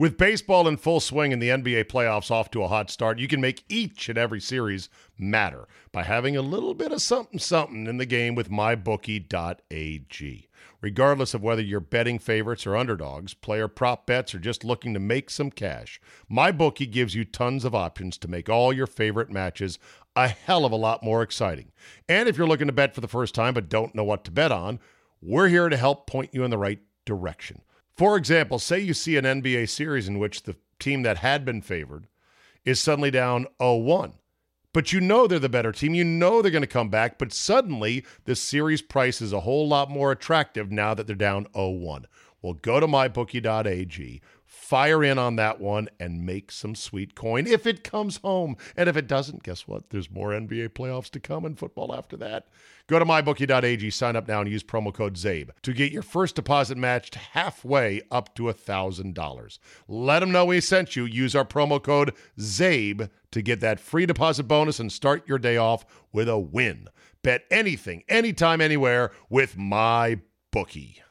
With baseball in full swing and the NBA playoffs off to a hot start, you can make each and every series matter by having a little bit of something something in the game with mybookie.ag. Regardless of whether you're betting favorites or underdogs, player prop bets, or just looking to make some cash, MyBookie gives you tons of options to make all your favorite matches a hell of a lot more exciting. And if you're looking to bet for the first time but don't know what to bet on, we're here to help point you in the right direction. For example, say you see an NBA series in which the team that had been favored is suddenly down 0 1. But you know they're the better team. You know they're going to come back. But suddenly, the series price is a whole lot more attractive now that they're down 0 1. Well, go to mybookie.ag, fire in on that one, and make some sweet coin if it comes home. And if it doesn't, guess what? There's more NBA playoffs to come and football after that. Go to mybookie.ag, sign up now, and use promo code ZABE to get your first deposit matched halfway up to $1,000. Let them know we sent you. Use our promo code ZABE to get that free deposit bonus and start your day off with a win. Bet anything, anytime, anywhere with my bookie.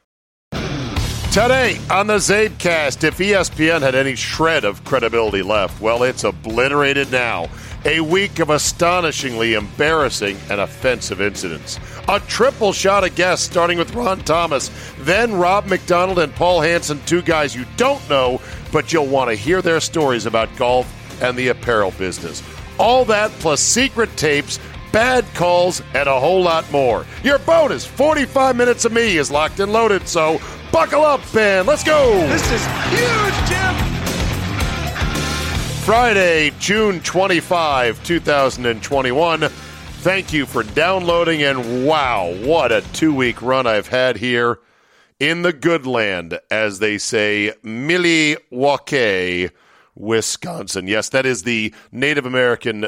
Today on the Zabecast, if ESPN had any shred of credibility left, well, it's obliterated now. A week of astonishingly embarrassing and offensive incidents. A triple shot of guests, starting with Ron Thomas, then Rob McDonald and Paul Hansen, two guys you don't know, but you'll want to hear their stories about golf and the apparel business. All that plus secret tapes, bad calls, and a whole lot more. Your bonus 45 minutes of me is locked and loaded, so buckle up and let's go. This is huge, Jim. Friday, June 25, 2021. Thank you for downloading, and wow, what a two week run I've had here in the good land, as they say, Milwaukee, Wisconsin. Yes, that is the Native American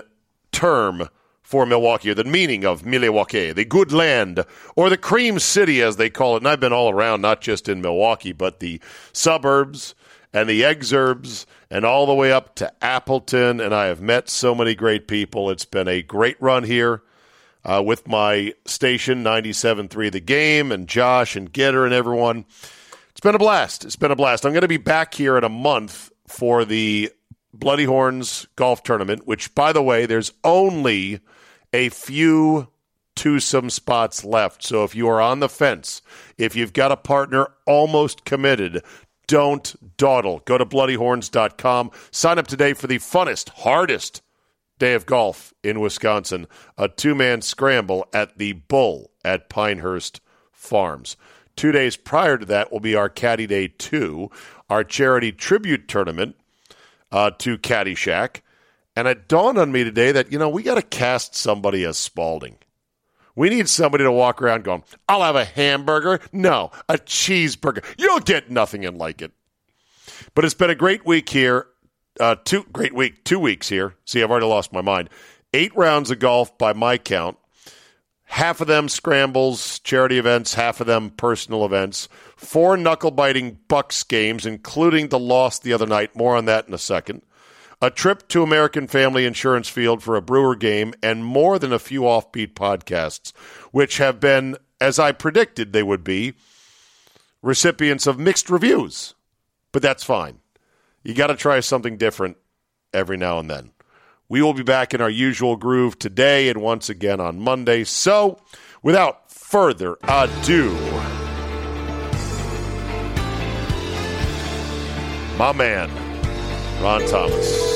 term for Milwaukee, or the meaning of Milwaukee, the good land, or the cream city, as they call it. And I've been all around, not just in Milwaukee, but the suburbs and the exurbs and all the way up to Appleton. And I have met so many great people. It's been a great run here uh, with my station, 97.3 The Game, and Josh and Getter and everyone. It's been a blast. It's been a blast. I'm going to be back here in a month for the Bloody Horns golf tournament, which, by the way, there's only a few twosome spots left. So if you are on the fence, if you've got a partner almost committed, don't dawdle. Go to bloodyhorns.com. Sign up today for the funnest, hardest day of golf in Wisconsin, a two man scramble at the Bull at Pinehurst Farms. Two days prior to that will be our Caddy Day 2, our charity tribute tournament uh, to Caddyshack. And it dawned on me today that, you know, we got to cast somebody as Spalding. We need somebody to walk around going, I'll have a hamburger. No, a cheeseburger. You'll get nothing and like it. But it's been a great week here. Uh, two great week, two weeks here. See, I've already lost my mind. Eight rounds of golf by my count. Half of them scrambles, charity events, half of them personal events. Four knuckle biting Bucks games, including the loss the other night. More on that in a second. A trip to American Family Insurance Field for a Brewer game, and more than a few offbeat podcasts, which have been, as I predicted they would be, recipients of mixed reviews. But that's fine. You got to try something different every now and then. We will be back in our usual groove today and once again on Monday. So, without further ado, my man, Ron Thomas.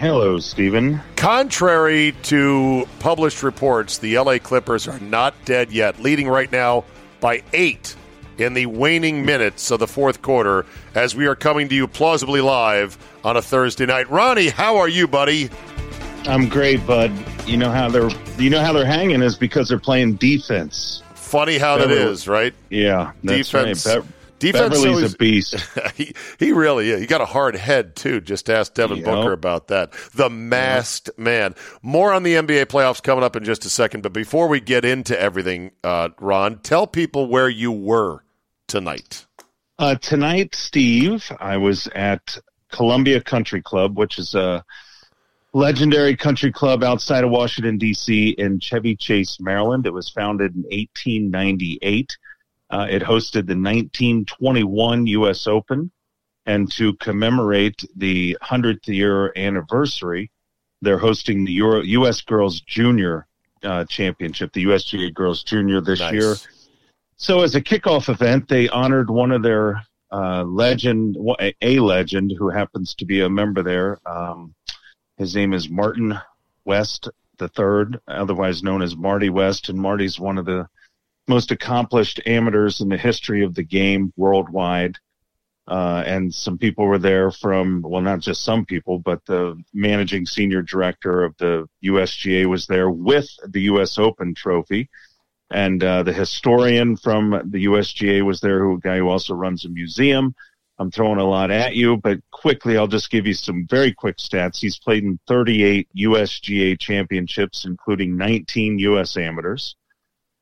Hello, Stephen. Contrary to published reports, the LA Clippers are not dead yet, leading right now by eight in the waning minutes of the fourth quarter as we are coming to you plausibly live on a Thursday night. Ronnie, how are you, buddy? I'm great, bud. You know how they're you know how they're hanging is because they're playing defense. Funny how Beverley, that is, right? Yeah, defense. Right. Defense Beverley's always, a beast. he, he really is. He got a hard head too. Just ask Devin yep. Booker about that. The masked man. More on the NBA playoffs coming up in just a second. But before we get into everything, uh, Ron, tell people where you were tonight. Uh, tonight, Steve, I was at Columbia Country Club, which is a legendary country club outside of Washington D.C. in Chevy Chase, Maryland. It was founded in 1898. Uh, it hosted the 1921 U.S. Open, and to commemorate the 100th year anniversary, they're hosting the Euro- U.S. Girls Junior uh, Championship, the USGA Girls Junior this nice. year. So, as a kickoff event, they honored one of their uh, legend, a legend who happens to be a member there. Um, his name is Martin West the third, otherwise known as Marty West, and Marty's one of the most accomplished amateurs in the history of the game worldwide. Uh, and some people were there from, well, not just some people, but the managing senior director of the USGA was there with the US Open trophy. And uh, the historian from the USGA was there, who a guy who also runs a museum. I'm throwing a lot at you, but quickly, I'll just give you some very quick stats. He's played in 38 USGA championships, including 19 US amateurs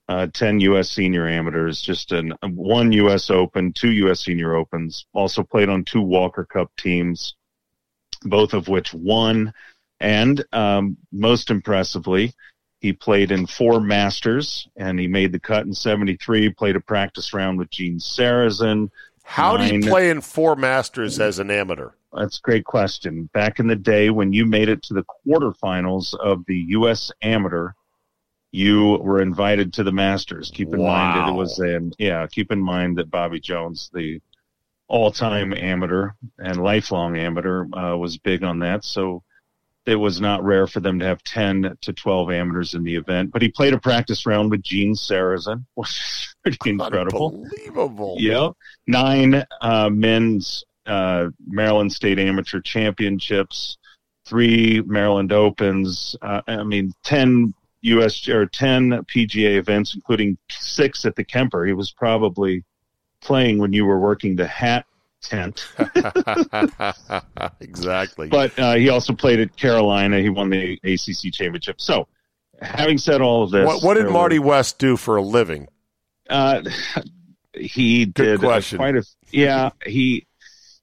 uh, 10 U.S. senior amateurs, just an, one U.S. Open, two U.S. senior opens, also played on two Walker Cup teams, both of which won. And um, most impressively, he played in four Masters and he made the cut in 73, played a practice round with Gene Sarazen. How did he play in four Masters as an amateur? That's a great question. Back in the day when you made it to the quarterfinals of the U.S. Amateur, you were invited to the Masters. Keep in wow. mind that it was in yeah. Keep in mind that Bobby Jones, the all-time amateur and lifelong amateur, uh, was big on that. So it was not rare for them to have ten to twelve amateurs in the event. But he played a practice round with Gene Sarazen, which is pretty incredible. Unbelievable. Yeah, nine uh, men's uh, Maryland State Amateur Championships three Maryland Opens. Uh, I mean, 10 US or 10 PGA events, including six at the Kemper. He was probably playing when you were working the hat tent. exactly. But uh, he also played at Carolina. He won the ACC championship. So, having said all of this, what, what did Marty were, West do for a living? Uh, he Good did question. quite a yeah. He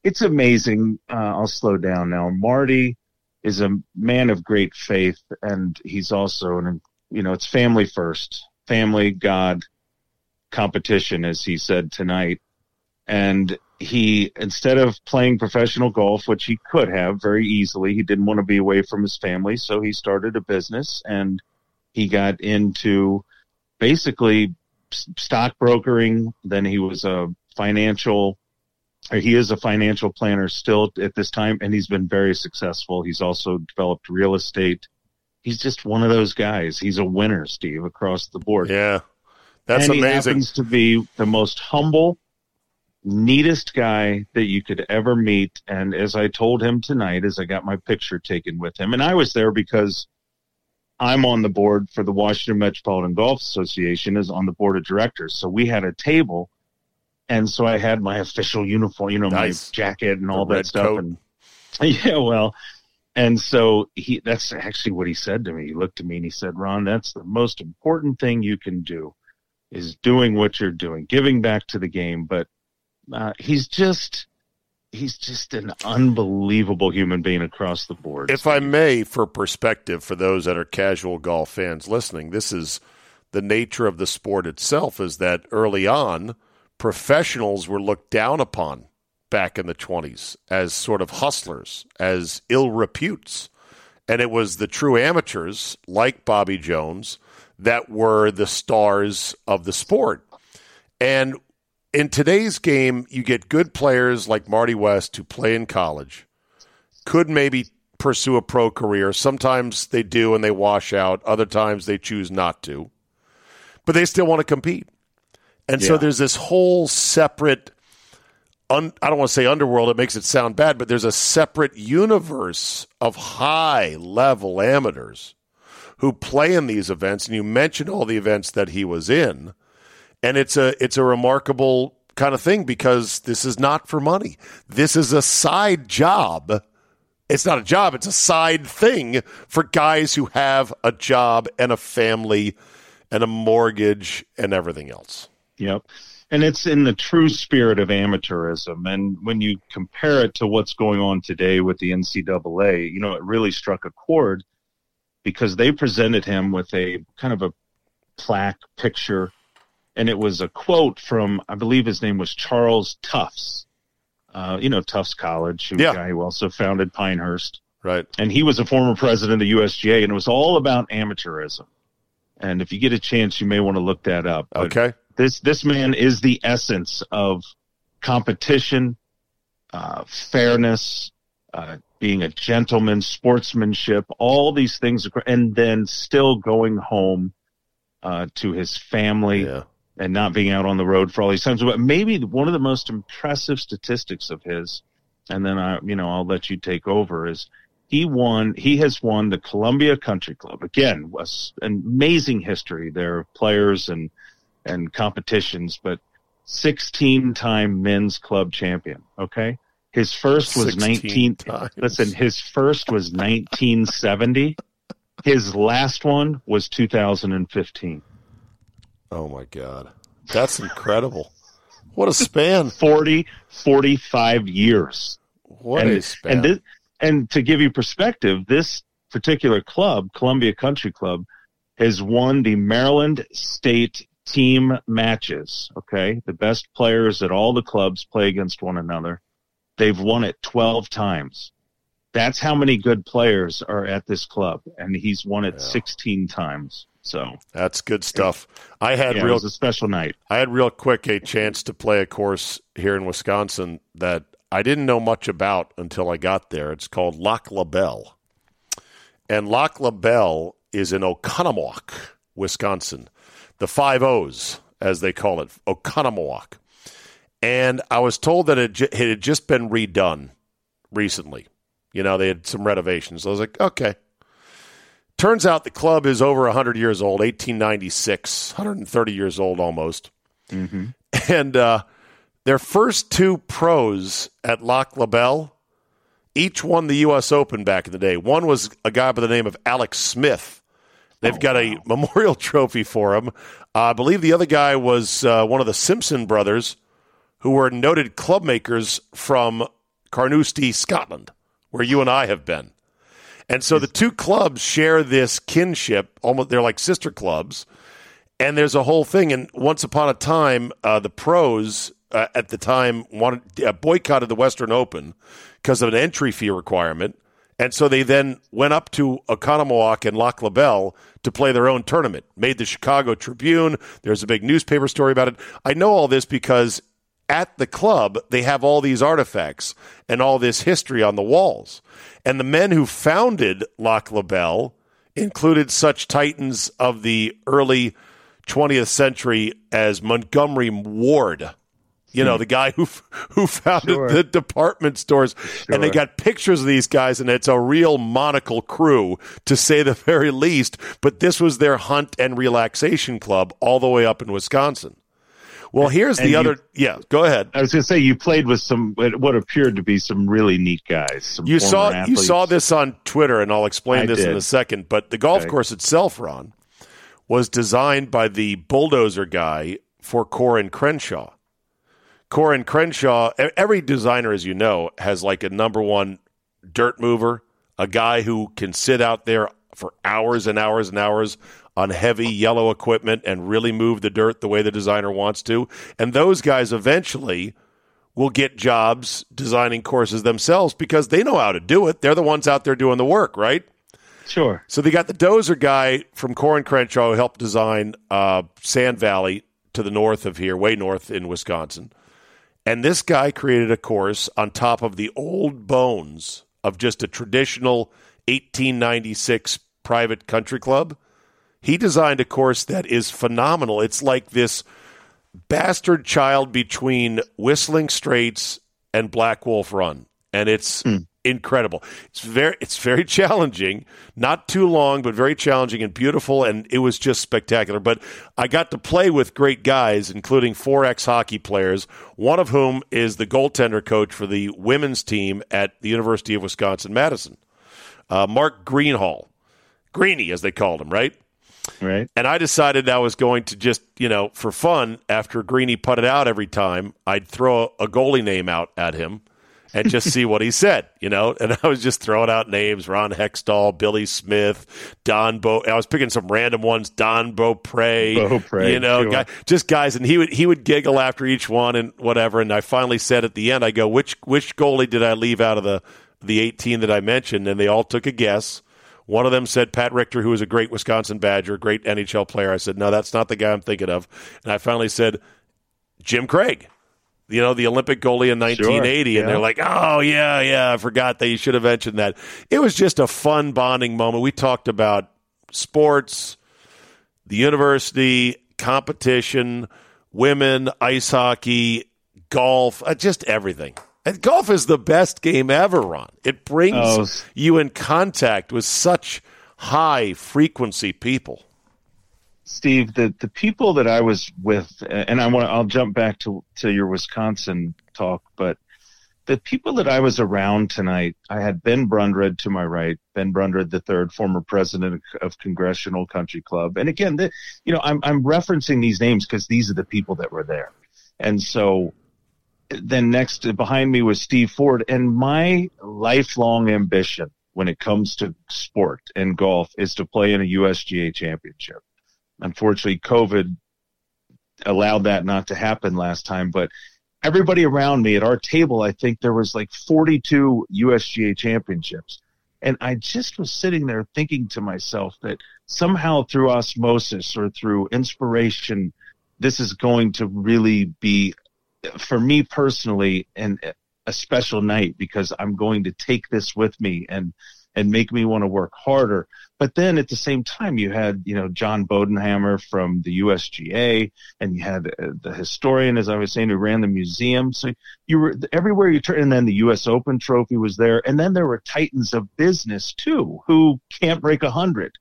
it's amazing. Uh, I'll slow down now. Marty is a man of great faith, and he's also an you know it's family first, family, God, competition, as he said tonight, and he instead of playing professional golf, which he could have very easily, he didn't want to be away from his family, so he started a business and he got into basically stockbrokering. Then he was a financial he is a financial planner still at this time, and he's been very successful. He's also developed real estate. He's just one of those guys. He's a winner, Steve, across the board. Yeah, that's and amazing. He happens to be the most humble, neatest guy that you could ever meet. And as I told him tonight, as I got my picture taken with him, and I was there because I'm on the board for the Washington Metropolitan Golf Association, is on the board of directors. So we had a table and so I had my official uniform, you know, nice. my jacket and all the that stuff. Coat. And yeah, well, and so he that's actually what he said to me. He looked at me and he said, "Ron, that's the most important thing you can do is doing what you're doing, giving back to the game." But uh, he's just he's just an unbelievable human being across the board. If I may, for perspective, for those that are casual golf fans listening, this is the nature of the sport itself. Is that early on professionals were looked down upon back in the 20s as sort of hustlers, as ill reputes. And it was the true amateurs, like Bobby Jones, that were the stars of the sport. And in today's game, you get good players like Marty West who play in college, could maybe pursue a pro career. Sometimes they do and they wash out, other times they choose not to, but they still want to compete. And yeah. so there's this whole separate un, I don't want to say underworld, it makes it sound bad, but there's a separate universe of high level amateurs who play in these events. And you mentioned all the events that he was in. And it's a it's a remarkable kind of thing because this is not for money. This is a side job. It's not a job, it's a side thing for guys who have a job and a family and a mortgage and everything else. Yep and it's in the true spirit of amateurism. And when you compare it to what's going on today with the NCAA, you know, it really struck a chord because they presented him with a kind of a plaque picture, and it was a quote from, I believe his name was Charles Tufts. Uh, you know, Tufts College, who yeah. guy who also founded Pinehurst. Right. And he was a former president of the USGA, and it was all about amateurism. And if you get a chance, you may want to look that up. But okay. This this man is the essence of competition, uh, fairness, uh, being a gentleman, sportsmanship, all these things, and then still going home uh, to his family yeah. and not being out on the road for all these times. But maybe one of the most impressive statistics of his, and then I, you know, I'll let you take over is he won he has won the Columbia Country Club again was an amazing history there of players and and competitions, but 16 time men's club champion. Okay. His first was 19. Times. Listen, his first was 1970. his last one was 2015. Oh my God. That's incredible. What a span. 40, 45 years. What and, a span. And, this, and to give you perspective, this particular club, Columbia Country Club, has won the Maryland State team matches. Okay. The best players at all the clubs play against one another. They've won it 12 times. That's how many good players are at this club. And he's won it yeah. 16 times. So that's good stuff. I had yeah, real a special night. I had real quick a chance to play a course here in Wisconsin that I didn't know much about until I got there. It's called Lac La Belle. And Lac La Belle is in Oconomowoc, Wisconsin the five O's, as they call it, Oconomowoc. And I was told that it, it had just been redone recently. You know, they had some renovations. I was like, okay. Turns out the club is over 100 years old, 1896, 130 years old almost. Mm-hmm. And uh, their first two pros at Lac La Belle each won the U.S. Open back in the day. One was a guy by the name of Alex Smith, They've oh, got a memorial trophy for him. Uh, I believe the other guy was uh, one of the Simpson brothers, who were noted club makers from Carnoustie, Scotland, where you and I have been. And so the two clubs share this kinship. Almost, they're like sister clubs. And there's a whole thing. And once upon a time, uh, the pros uh, at the time wanted uh, boycotted the Western Open because of an entry fee requirement. And so they then went up to Oconomowoc and Lac La Belle to play their own tournament. Made the Chicago Tribune. There's a big newspaper story about it. I know all this because at the club, they have all these artifacts and all this history on the walls. And the men who founded Lac La Belle included such titans of the early 20th century as Montgomery Ward you know, hmm. the guy who who founded sure. the department stores, sure. and they got pictures of these guys, and it's a real monocle crew to say the very least. But this was their hunt and relaxation club all the way up in Wisconsin. Well, here's and the you, other. Yeah, go ahead. I was going to say you played with some what appeared to be some really neat guys. you saw athletes. you saw this on Twitter, and I'll explain I this did. in a second. But the golf okay. course itself, Ron, was designed by the bulldozer guy for Coore and Crenshaw. Coore and Crenshaw, every designer, as you know, has like a number one dirt mover, a guy who can sit out there for hours and hours and hours on heavy yellow equipment and really move the dirt the way the designer wants to. And those guys eventually will get jobs designing courses themselves because they know how to do it. They're the ones out there doing the work, right? Sure. So they got the Dozer guy from Coore and Crenshaw who helped design uh, Sand Valley to the north of here, way north in Wisconsin. And this guy created a course on top of the old bones of just a traditional 1896 private country club. He designed a course that is phenomenal. It's like this bastard child between Whistling Straits and Black Wolf Run, and it's mm. Incredible. It's very it's very challenging, not too long, but very challenging and beautiful, and it was just spectacular. But I got to play with great guys, including four ex hockey players, one of whom is the goaltender coach for the women's team at the University of Wisconsin Madison, uh, Mark Greenhall, Greeny as they called him, right? Right. And I decided I was going to just, you know, for fun, after Greeny putted out every time, I'd throw a goalie name out at him and just see what he said, you know. And I was just throwing out names: Ron Hextall, Billy Smith, Don Bo. I was picking some random ones: Don Beaupre, Beaupre you know, sure. guy, just guys. And he would he would giggle after each one and whatever. And I finally said at the end, I go, which which goalie did I leave out of the the eighteen that I mentioned? And they all took a guess. One of them said Pat Richter, who was a great Wisconsin Badger, great NHL player. I said, no, that's not the guy I'm thinking of. And I finally said, Jim Craig, you know, the Olympic goalie in 1980. Sure, yeah. And they're like, oh, yeah, yeah, I forgot that you should have mentioned that. It was just a fun bonding moment. We talked about sports, the university, competition, women, ice hockey, golf, uh, just everything. And golf is the best game ever, Ron. It brings Oh. you in contact with such high frequency people. Steve, the, the people that I was with, and I want I'll jump back to, to your Wisconsin talk, but the people that I was around tonight, I had Ben Brundred to my right, Ben Brundred the third, former president of Congressional Country Club. And again, the, you know, I'm, I'm referencing these names because these are the people that were there. And so then next behind me was Steve Ford and my lifelong ambition when it comes to sport and golf is to play in a USGA championship. Unfortunately, COVID allowed that not to happen last time, but everybody around me at our table, I think there was like 42 USGA championships. And I just was sitting there thinking to myself that somehow through osmosis or through inspiration, this is going to really be, for me personally, and a special night because I'm going to take this with me and and make me want to work harder. But then at the same time, you had, you know, John Bodenhamer from the USGA and you had uh, the historian, as I was saying, who ran the museum. So you were everywhere you turn. And then the US Open trophy was there. And then there were titans of business too, who can't break a hundred.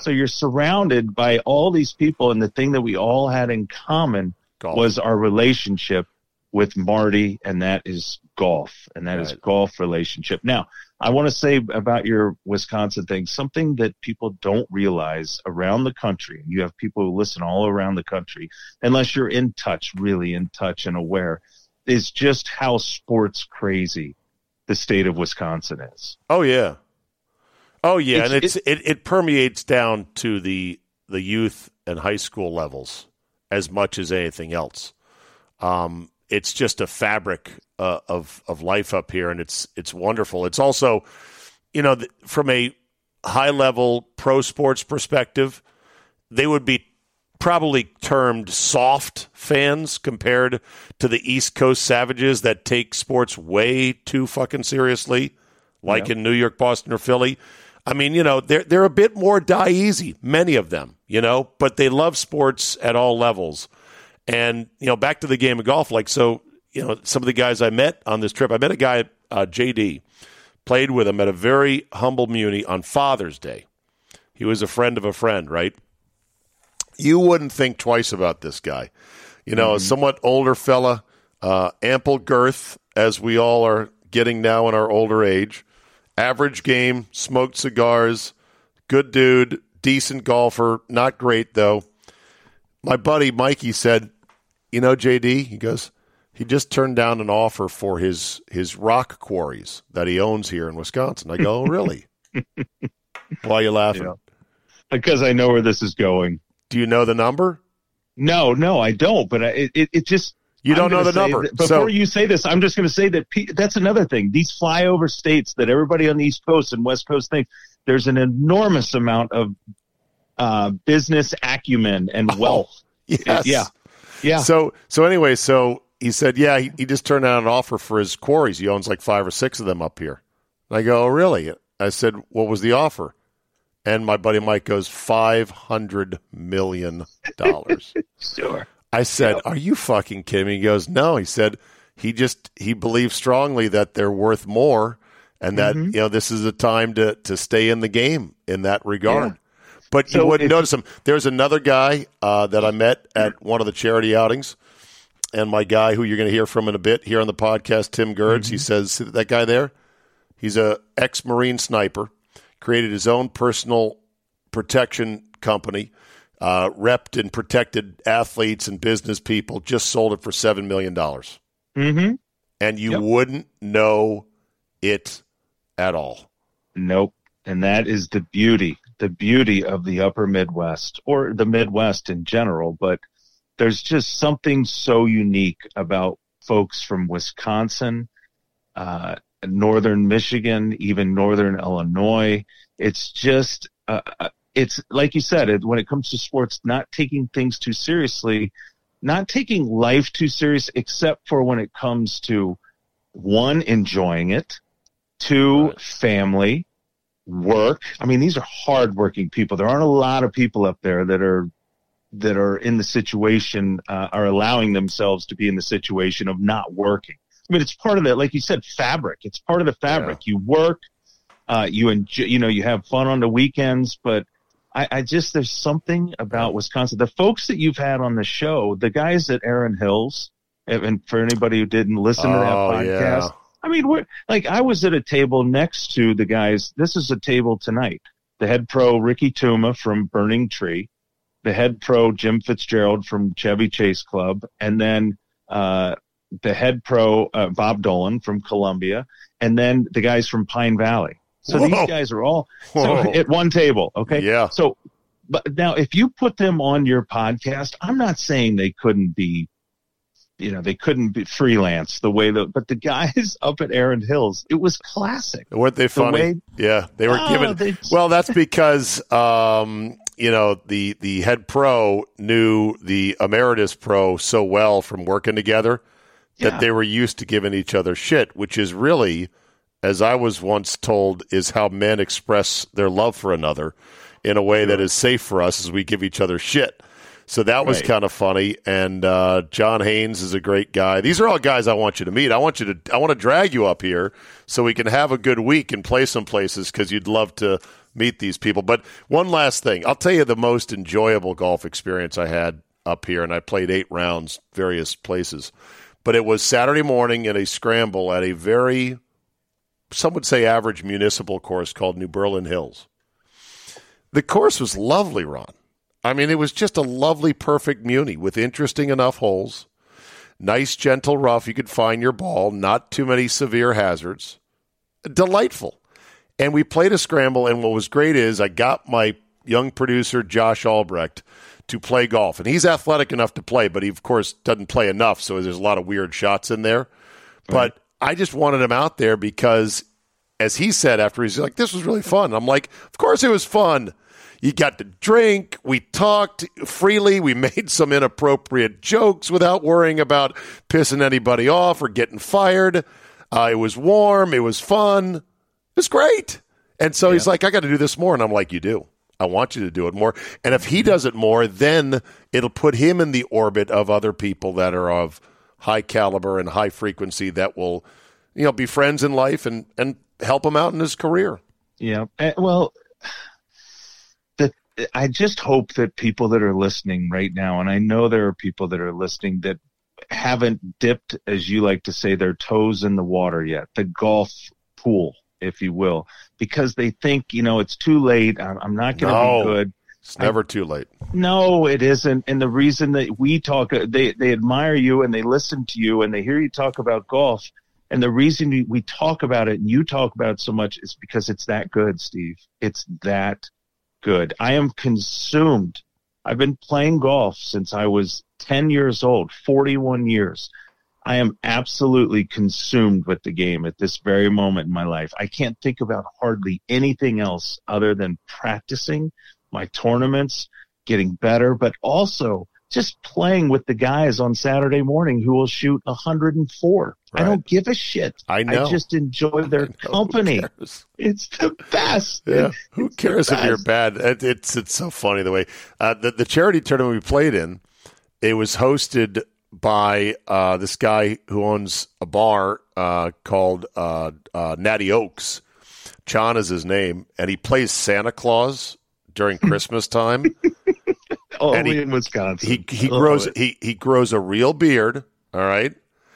so you're surrounded by all these people. And the thing that we all had in common Golf. was our relationship with Marty, and that is golf, and that is Right. golf relationship. Now, I want to say about your Wisconsin thing, something that people don't realize around the country. You have people who listen all around the country, unless you're in touch, really in touch and aware, is just how sports crazy the state of Wisconsin is. Oh yeah, oh yeah, It's- and it's it, it permeates down to the the youth and high school levels as much as anything else. Um, it's just a fabric uh, of of life up here, and it's it's wonderful. It's also, you know, from a high level pro sports perspective, they would be probably termed soft fans compared to the East Coast savages that take sports way too fucking seriously, like in New York, Boston, or Philly. I mean, you know, they're they're a bit more die easy, many of them, you know, but they love sports at all levels. And you know, back to the game of golf, like so, you know, some of the guys I met on this trip, I met a guy, uh, JD, played with him at a very humble muni on Father's Day. He was a friend of a friend, right? You wouldn't think twice about this guy. You know, a somewhat older fella, uh, ample girth, as we all are getting now in our older age. Average game, smoked cigars, good dude, decent golfer, not great though. My buddy Mikey said, "You know, JD," he goes, "He just turned down an offer for his his rock quarries that he owns here in Wisconsin." I go, oh, "Really?" Why are you laughing? Yeah. Because I know where this is going. Do you know the number? No, no, I don't. But I, it, it, it just You don't know the number. that- before So- you say this, I'm just going to say that that's another thing. These flyover states that everybody on the East Coast and West Coast think there's an enormous amount of uh, business acumen and Oh, wealth. Yes. Yeah. Yeah. So so anyway, so he said, yeah, he, he just turned down an offer for his quarries. He owns like five or six of them up here. And I go, oh, really? I said, what was the offer? And my buddy Mike goes, five hundred million dollars. Sure. I said, "Are you fucking kidding me?" He goes, "No." He said he just he believes strongly that they're worth more, and that Mm-hmm. you know this is a time to to stay in the game in that regard. Yeah. But you wouldn't notice him. There's another guy uh, that I met at one of the charity outings, and my guy who you're going to hear from in a bit here on the podcast, Tim Gerds. Mm-hmm. He says that guy there. He's a ex Marine sniper, created his own personal protection company, uh, repped and protected athletes and business people, just sold it for $7 million. Mm-hmm. And you Yep. wouldn't know it at all. Nope. And that is the beauty, the beauty of the upper Midwest or the Midwest in general. But there's just something so unique about folks from Wisconsin, uh, northern Michigan, even northern Illinois. It's just, uh, uh, it's like you said, it, when it comes to sports, not taking things too seriously, not taking life too serious, except for when it comes to one, enjoying it, two, family, work. I mean, these are hardworking people. There aren't a lot of people up there that are that are in the situation uh, are allowing themselves to be in the situation of not working. I mean, it's part of that, like you said, fabric. It's part of the fabric. You work, uh, you enjoy, you know, you have fun on the weekends, but I, I just, there's something about Wisconsin. The folks that you've had on the show, the guys at Erin Hills, and- and for anybody who didn't listen to that Oh, podcast, yeah. I mean, we're like, I was at a table next to the guys. This is a table tonight. The head pro, Ricky Tuma from Burning Tree, the head pro, Jim Fitzgerald from Chevy Chase Club, and then, uh, the head pro, uh, Bob Dolan from Columbia, and then the guys from Pine Valley. So Whoa. these guys are all so at one table. Okay. Yeah. So, but now if you put them on your podcast, I'm not saying they couldn't be, you know, they couldn't be freelance the way that, but the guys up at Erin Hills, it was classic. Weren't they funny? way- yeah, they were Oh, given. Well, that's because um, you know the the head pro knew the emeritus pro so well from working together that Yeah. they were used to giving each other shit, which is really, as I was once told, is how men express their love for another in a way that is safe for us as we give each other shit. So that was Right. kind of funny. And uh, John Haynes is a great guy. These are all guys I want you to meet. I want you to I want to drag you up here so we can have a good week and play some places because you'd love to meet these people. But one last thing, I'll tell you the most enjoyable golf experience I had up here, and I played eight rounds various places. But it was Saturday morning in a scramble at a very some would say average municipal course called New Berlin Hills. The course was lovely, Ron. I mean, it was just a lovely, perfect muni with interesting enough holes, nice, gentle rough. You could find your ball, not too many severe hazards. Delightful. And we played a scramble, and what was great is I got my young producer, Josh Albrecht, to play golf. And he's athletic enough to play, but he, of course, doesn't play enough, so there's a lot of weird shots in there. But I just wanted him out there because, as he said after, he's like, this was really fun. I'm like, of course it was fun. You got to drink. We talked freely. We made some inappropriate jokes without worrying about pissing anybody off or getting fired. Uh, it was warm. It was fun. It was great. And so he's like, I got to do this more. And I'm like, you do. I want you to do it more. And if he does it more, then it'll put him in the orbit of other people that are of high caliber and high frequency that will, you know, be friends in life and, and help him out in his career. Yeah. Eh, Well, the, I just hope that people that are listening right now, and I know there are people that are listening that haven't dipped, as you like to say, their toes in the water yet, the golf pool, if you will, because they think, you know, it's too late. I'm, I'm not going to No. be good. It's never too late. No, it isn't. And the reason that we talk, they, they admire you and they listen to you and they hear you talk about golf. And the reason we- we talk about it and you talk about it so much is because it's that good, Steve. It's that good. I am consumed. I've been playing golf since I was 10 years old, 41 years. I am absolutely consumed with the game at this very moment in my life. I can't think about hardly anything else other than practicing my tournaments, getting better, but also just playing with the guys on Saturday morning who will shoot 104. Right. I don't give a shit. I know. I just enjoy their company. It's the best. Yeah. Who cares if you're bad? It's it's so funny the way uh, the the charity tournament we played in. It was hosted by uh, this guy who owns a bar uh, called uh, uh, Natty Oaks. John is his name, and he plays Santa Claus during Christmas time. Only he, in Wisconsin. He he grows he he grows a real beard. All right?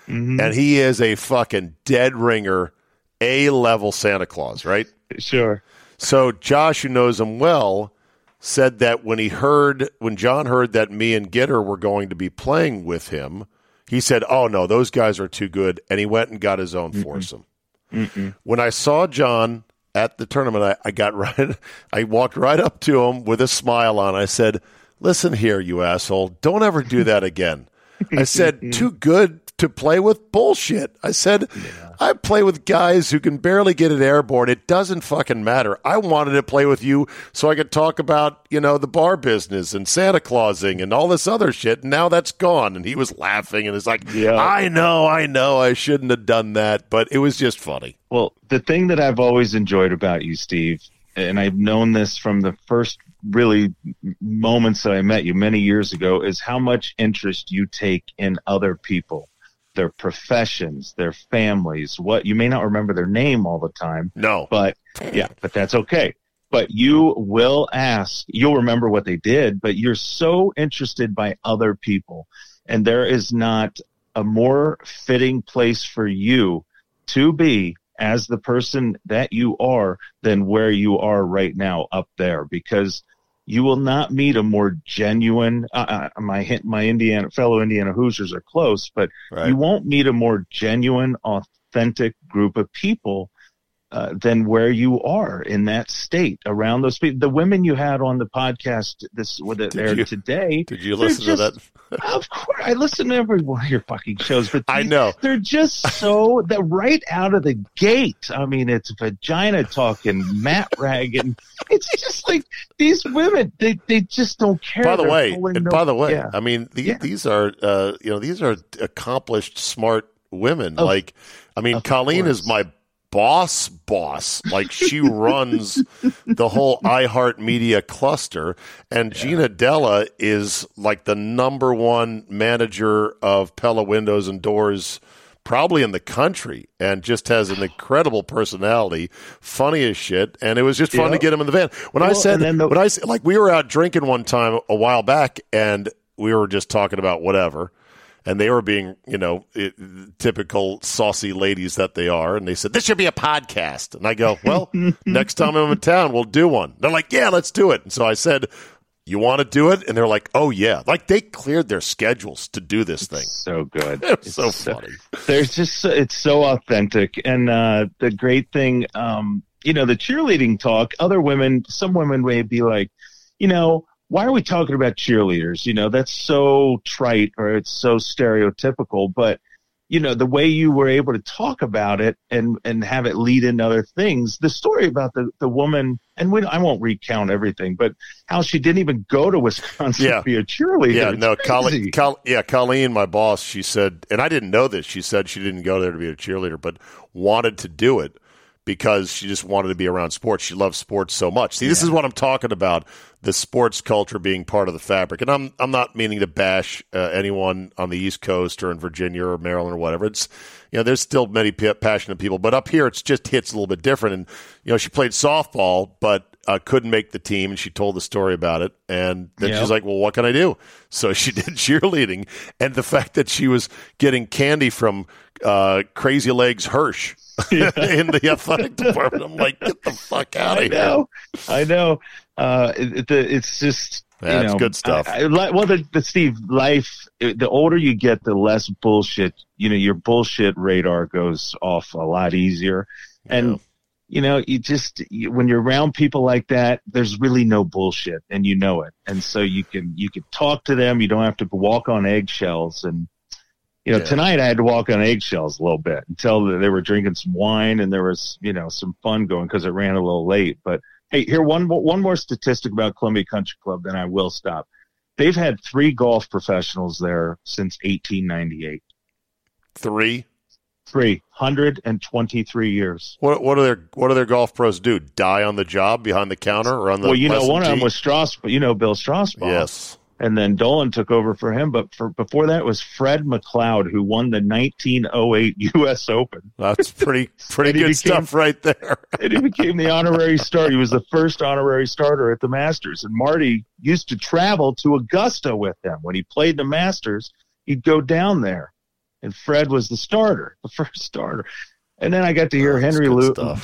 mm-hmm. and he is a fucking dead ringer, a level Santa Claus. Right? Sure. So Josh, who knows him well, said that when he heard when John heard that me and Gitter were going to be playing with him, he said, "Oh no, those guys are too good," and he went and got his own Mm-mm. foursome. Mm-mm. When I saw John at the tournament, I, I got right. I walked right up to him with a smile on. I said, "Listen here, you asshole! Don't ever do that again." I said, "Too good to play with bullshit. I said, yeah. I play with guys who can barely get it airborne. It doesn't fucking matter. I wanted to play with you so I could talk about, you know, the bar business and Santa Clausing and all this other shit. And now that's gone. And he was laughing and it's like, yeah. I know, I know, I shouldn't have done that. But it was just funny. Well, the thing that I've always enjoyed about you, Steve, and I've known this from the first really moments that I met you many years ago, is how much interest you take in other people their professions, their families, what you may not remember their name all the time. No. But yeah, but that's okay. But you will ask, you'll remember what they did, but you're so interested by other people. And there is not a more fitting place for you to be as the person that you are than where you are right now up there because you will not meet a more genuine. Uh, uh, my my Indiana fellow Indiana Hoosiers are close, but right. you won't meet a more genuine, authentic group of people uh, than where you are in that state around those people. The women you had on the podcast this what it you, today. Did you listen just, to that? of course, I listen to every one of your fucking shows, but these, I know they're just so that right out of the gate. I mean, it's vagina talking, mat ragging. It's just like these women. They they just don't care. By the they're way, and no, by the way, yeah. I mean the, yeah. these are uh, you know these are accomplished, smart women. Like I mean, Colleen course. is my boss boss. Like she runs the whole iHeart Media cluster. And yeah. Gina Della is like the number one manager of Pella Windows and Doors probably in the country and just has an incredible personality, funny as shit. And it was just fun yeah. to get him in the van. When well, I said, the- when I said, like, we were out drinking one time a while back and we were just talking about whatever and they were being, you know, it, typical saucy ladies that they are. And they said, this should be a podcast. And I go, well, next time I'm in town, we'll do one. They're like, yeah, let's do it. And so I said, you want to do it? And they're like, oh, yeah. Like they cleared their schedules to do this thing. So good. It's so funny. there's just, it's so authentic. And uh, the great thing, um, you know, the cheerleading talk, other women, some women may be like, you know, why are we talking about cheerleaders? You know, that's so trite or it's so stereotypical, but you know, the way you were able to talk about it and, and have it lead into other things, the story about the, the woman, and we, I won't recount everything, but how she didn't even go to Wisconsin yeah. to be a cheerleader. Yeah, it's no, Colleen, Col- yeah, Colleen, my boss, she said, and I didn't know this, she said she didn't go there to be a cheerleader, but wanted to do it because she just wanted to be around sports. She loves sports so much. See, this is what I'm talking about the sports culture being part of the fabric. And I'm I'm not meaning to bash uh, anyone on the East Coast or in Virginia or Maryland or whatever. It's you know there's still many p- passionate people, but up here it's just hits a little bit different. And you know she played softball, but uh, couldn't make the team, and she told the story about it. And then yep. she's like, "Well, what can I do?" So she did cheerleading, and the fact that she was getting candy from uh, Crazy Legs Hirsch in the athletic department. I'm like, get the fuck out of here. I know. I know. Uh, it, it, it's just, yeah, you know, good stuff. I, I, well, the, the Steve life, the older you get, the less bullshit, you know, your bullshit radar goes off a lot easier. And, yeah. You know, you just, you, when you're around people like that, there's really no bullshit and you know it. And so you can, you can talk to them. You don't have to walk on eggshells and, You know, Yeah. tonight I had to walk on eggshells a little bit until they were drinking some wine and there was, you know, some fun going because it ran a little late. But hey, here one more, one more statistic about Columbia Country Club, then I will stop. They've had three golf professionals there since 1898. Three. Three hundred and twenty-three years. What what do their what do their golf pros do? Die on the job behind the counter or on the well, you know, one of them was Strauss, but you know, Bill Strausbaum. yes. and then Dolan took over for him. But for before that was Fred McLeod, who won the 1908 U.S. Open, That's pretty pretty good became- stuff right there. and he became the honorary starter. He was the first honorary starter at the Masters. And Marty used to travel to Augusta with him when he played the Masters. He'd go down there, and Fred was the starter, the first starter. And then I got to hear Oh, Henry Lu- stuff.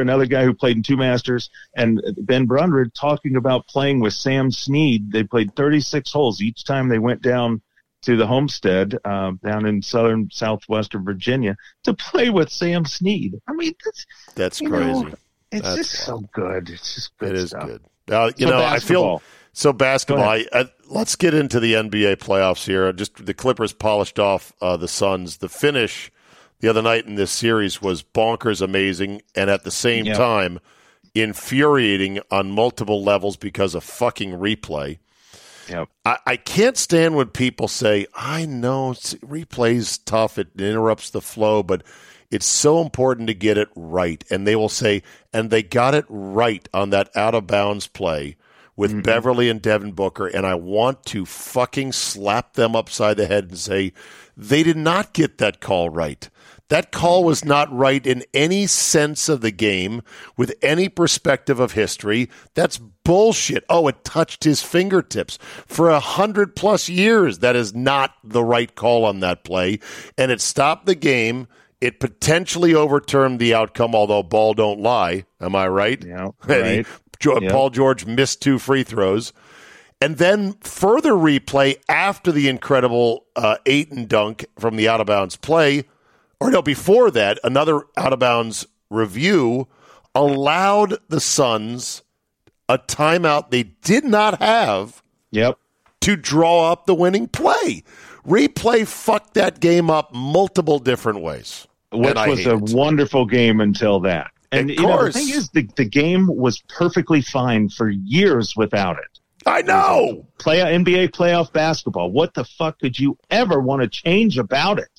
Another guy who played in two Masters, and Ben Brundred talking about playing with Sam Snead. They played 36 holes each time they went down to the homestead um, down in southern southwestern Virginia to play with Sam Snead. I mean, that's That's crazy. know, it's That's just so good. It's just good it is stuff. good. Uh, you So know, I feel so basketball. I, I, let's get into the NBA playoffs here. Just the Clippers polished off uh, the Suns. The finish the other night in this series was bonkers, amazing, and at the same time infuriating on multiple levels because of fucking replay. Yep. I, I can't stand when people say, I know replay's tough, it interrupts the flow, but it's so important to get it right. And they will say, and they got it right on that out of bounds play with mm-hmm. Beverley and Devin Booker. And I want to fucking slap them upside the head and say, they did not get that call right. That call was not right in any sense of the game with any perspective of history. That's bullshit. Oh, it touched his fingertips. For a hundred plus years, that is not the right call on that play. And it stopped the game. It potentially overturned the outcome, although ball don't lie. Am I right? Yeah, right. Jo-. Paul George missed two free throws. And then further replay after the incredible uh, Ayton dunk from the out of bounds play, or no, before that, another out of bounds review allowed the Suns a timeout they did not have Yep. to draw up the winning play. Replay fucked that game up multiple different ways. Which was a it. wonderful game until that. And you know, the thing is, the, the game was perfectly fine for years without it. I know. Play NBA playoff basketball. What the fuck could you ever want to change about it?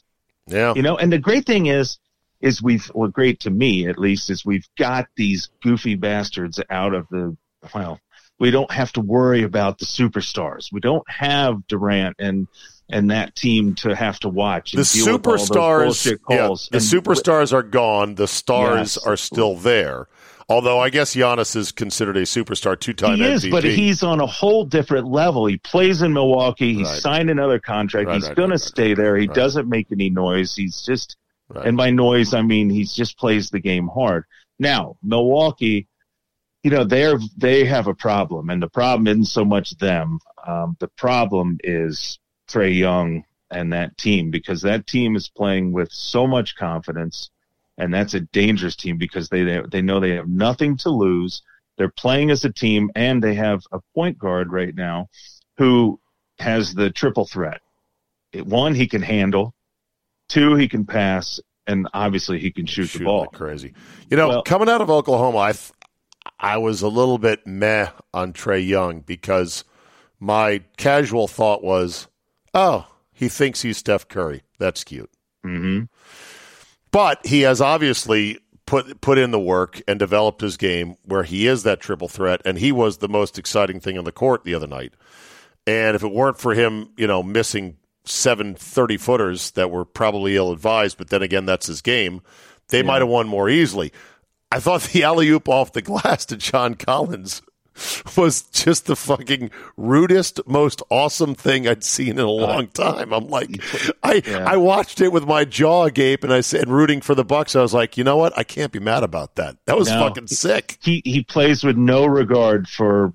Yeah. You know, and the great thing is, is we've, well, great to me at least, is we've got these goofy bastards out of the, well, we don't have to worry about the superstars. We don't have Durant and, and that team to have to watch. the and deal with all those superstars, yeah, the And- superstars are gone. The stars Yes. are still there. Although I guess Giannis is considered a superstar, two-time He MVP. is, but he's on a whole different level. He plays in Milwaukee. He Right. signed another contract. Right, he's right, going to stay there. He doesn't make any noise. He's just, and by noise, I mean he just plays the game hard. Now, Milwaukee, you know, they're, they have a problem, and the problem isn't so much them. Um, the problem is Trae Young and that team because that team is playing with so much confidence and that's a dangerous team because they they, they know they have nothing to lose. They're playing as a team, and they have a point guard right now who has the triple threat. It- One, he can handle. Two, he can pass, and obviously he can shoot, the ball. like crazy. You know, Well- coming out of Oklahoma, I th- I was a little bit meh on Trae Young because my casual thought was, oh, he thinks he's Steph Curry. That's cute. hmm But he has obviously put put in the work and developed his game where he is that triple threat, and he was the most exciting thing on the court the other night. And if it weren't for him, you know, missing seven 30 footers that were probably ill advised, but then again, that's his game, they might have won more easily. I thought the alley oop off the glass to John Collins was just the fucking rudest, most awesome thing I'd seen in a uh, long time. I'm like, I Yeah. I watched it with my jaw agape, and I said, rooting for the Bucks. I was like, you know what? I can't be mad about that. That was No. fucking sick. He he plays with no regard for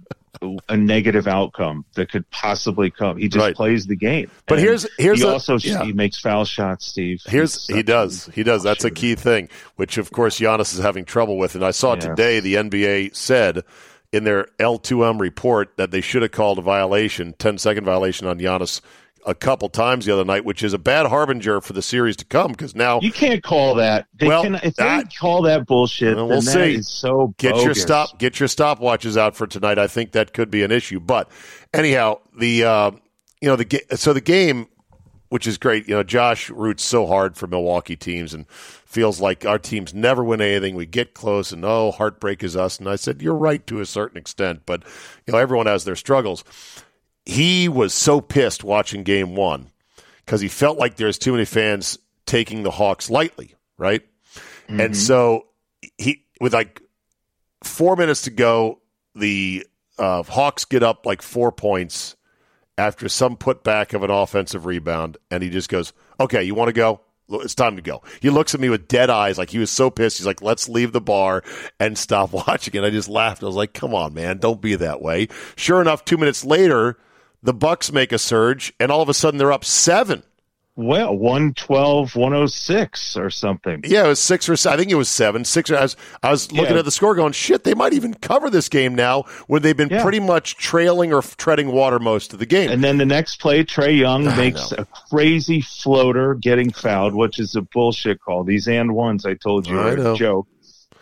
a negative outcome that could possibly come. He just Right. plays the game. But And here's- here's he a- also yeah. he makes foul shots. Steve. Here's he does he does. That's a key thing, which of course Giannis is having trouble with. And I saw Yeah. today the NBA said in their L2M report that they should have called a violation, 10 second violation on Giannis a couple times the other night, which is a bad harbinger for the series to come because now you can't call that. They well, can, if that, they call that bullshit, well, we'll see. so get bogus. your stop, get your stopwatches out for tonight. I think that could be an issue. But anyhow, the uh, you know the so the game, which is great. You know, Josh roots so hard for Milwaukee teams and feels like our teams never win anything. We get close and oh, heartbreak is us. And I said, you're right to a certain extent, but you know everyone has their struggles he was so pissed watching game one because he felt like there's too many fans taking the Hawks lightly, right? Mm-hmm. And so he, with like four minutes to go, the uh, Hawks get up like four points after some putback of an offensive rebound, and he just goes, "Okay, you want to go? It's time to go." He looks at me with dead eyes, like he was so pissed. He's like, "Let's leave the bar and stop watching." And I just laughed. I was like, "Come on, man, don't be that way." Sure enough, two minutes later the Bucks make a surge, and all of a sudden they're up seven. Well, 112, 106 or something. Yeah, it was six or I think it was seven. Six. Or, I was, I was looking yeah. at the score going, shit, they might even cover this game now when they've been yeah. pretty much trailing or treading water most of the game. And then the next play, Trae Young makes a crazy floater getting fouled, which is a bullshit call. These and ones I told you I are a joke.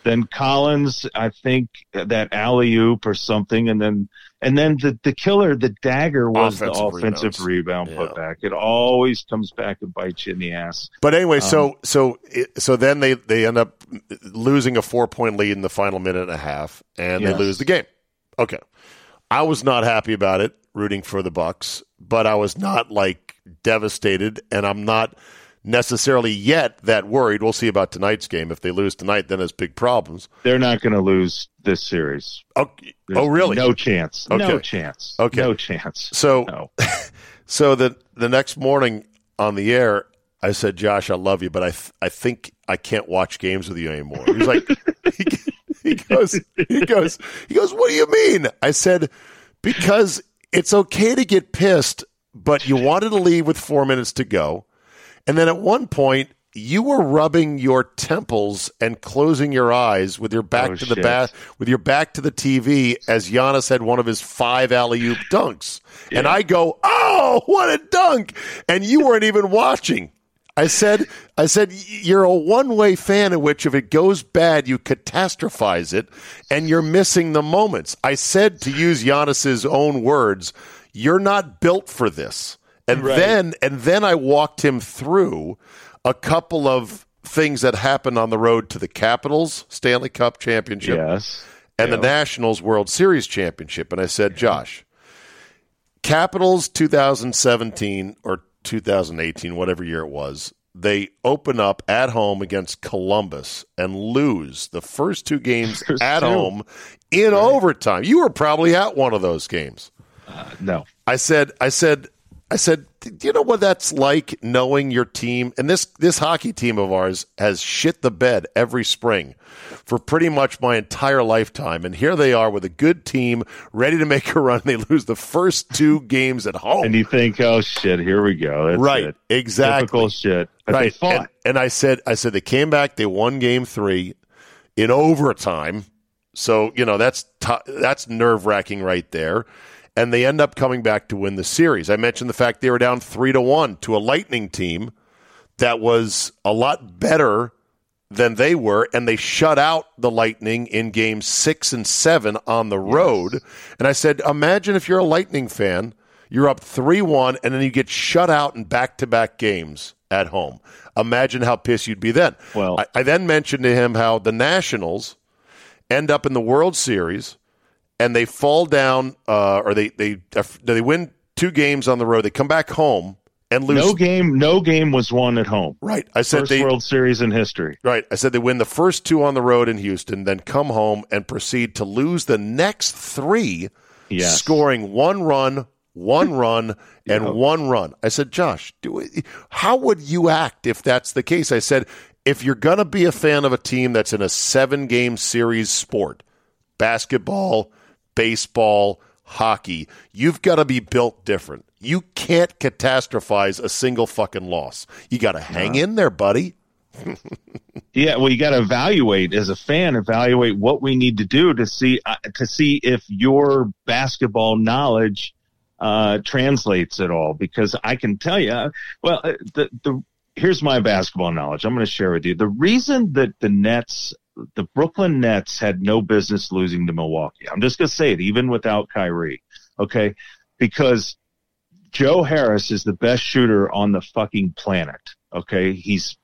Then Collins, I think that alley oop or something, and then and then the, the killer, the dagger was offensive the offensive rebound yeah. putback. It always comes back and bites you in the ass. But anyway, um, so so so then they they end up losing a four point lead in the final minute and a half, and yes. they lose the game. Okay, I was not happy about it, rooting for the Bucks, but I was not like devastated, and I'm not necessarily yet that worried. We'll see about tonight's game. If they lose tonight, then it's big problems. They're not going to lose this series. Oh, oh really? No chance. Okay. No chance. Okay. No chance. So, no. so the the next morning on the air, I said, "Josh, I love you, but I th- I think I can't watch games with you anymore." He's like, he, he goes, he goes, he goes. What do you mean? I said, because it's okay to get pissed, but you wanted to leave with four minutes to go and then at one point, you were rubbing your temples and closing your eyes with your back oh, to the bath with your back to the TV as Giannis had one of his five alley oop dunks. Yeah. And I go, "Oh, what a dunk!" And you weren't even watching. I said, I said, you're a one way fan in which if it goes bad, you catastrophize it and you're missing the moments. I said, to use Giannis's own words, you're not built for this. And right. then and then I walked him through a couple of things that happened on the road to the Capitals Stanley Cup championship yes. and yeah. the Nationals World Series championship. And I said, Josh, Capitals 2017 or 2018, whatever year it was, they open up at home against Columbus and lose the first two games at home in right. overtime. You were probably at one of those games. Uh, no. I said, I said, I said, "Do you know what that's like knowing your team and this this hockey team of ours has shit the bed every spring for pretty much my entire lifetime and here they are with a good team ready to make a run they lose the first two games at home." And you think, "Oh shit, here we go." That's right. It. Exactly. Typical shit. But right. And, and I said I said they came back, they won game 3 in overtime. So, you know, that's t- that's nerve-wracking right there and they end up coming back to win the series. I mentioned the fact they were down three to one to a Lightning team that was a lot better than they were, and they shut out the Lightning in games six and seven on the road. Yes. And I said, imagine if you're a Lightning fan, you're up 3 1, and then you get shut out in back to back games at home. Imagine how pissed you'd be then. Well, I, I then mentioned to him how the Nationals end up in the World Series and they fall down, uh, or they they they win two games on the road. They come back home and lose. No game, no game was won at home. Right. I said first they, World Series in history. Right. I said they win the first two on the road in Houston, then come home and proceed to lose the next three, yes. scoring one run, one run, and yep. one run. I said, Josh, do how would you act if that's the case? I said, if you're going to be a fan of a team that's in a seven game series sport, basketball baseball, hockey. You've got to be built different. You can't catastrophize a single fucking loss. You got to hang in there, buddy. yeah, well, you got to evaluate as a fan, evaluate what we need to do to see uh, to see if your basketball knowledge uh, translates at all. Because I can tell you, well, uh, the the here's my basketball knowledge. I'm going to share with you the reason that the Nets, the Brooklyn Nets, had no business losing to Milwaukee. I'm just going to say it, even without Kyrie. Okay, because Joe Harris is the best shooter on the fucking planet. Okay, he's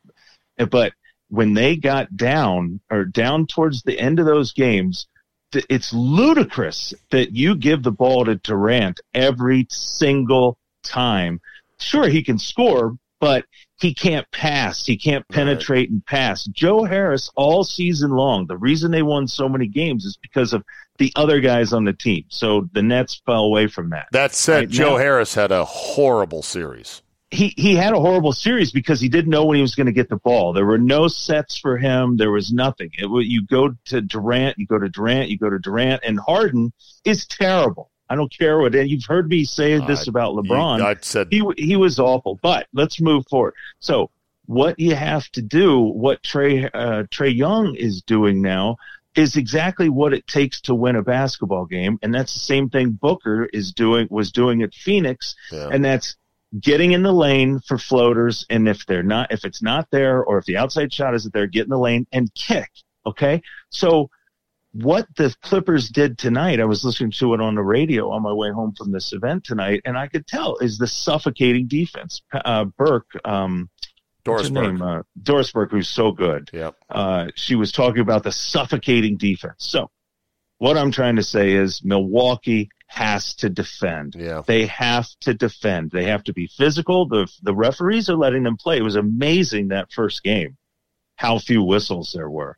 but when they got down or down towards the end of those games, it's ludicrous that you give the ball to Durant every single time. Sure, he can score, but he can't pass. He can't penetrate right. and pass. Joe Harris all season long. The reason they won so many games is because of the other guys on the team. So the Nets fell away from that. That said, right Joe now, Harris had a horrible series he he had a horrible series because he didn't know when he was going to get the ball. There were no sets for him. There was nothing. It, you go to Durant, you go to Durant, you go to Durant, and Harden is terrible. I don't care what And you've heard me say this uh, about LeBron. I said he he was awful. But let's move forward. So what you have to do, what Trae uh, Trae Young is doing now, is exactly what it takes to win a basketball game, and that's the same thing Booker is doing was doing at Phoenix, yeah. and that's getting in the lane for floaters and if they're not if it's not there or if the outside shot isn't there get in the lane and kick okay so what the clippers did tonight i was listening to it on the radio on my way home from this event tonight and i could tell is the suffocating defense uh, burke um, Doris Burke. Uh, Doris Burke, who's so good. Yep. Uh, she was talking about the suffocating defense. So, what I'm trying to say is Milwaukee has to defend. Yeah. They have to defend. They have to be physical. The the referees are letting them play. It was amazing that first game, how few whistles there were.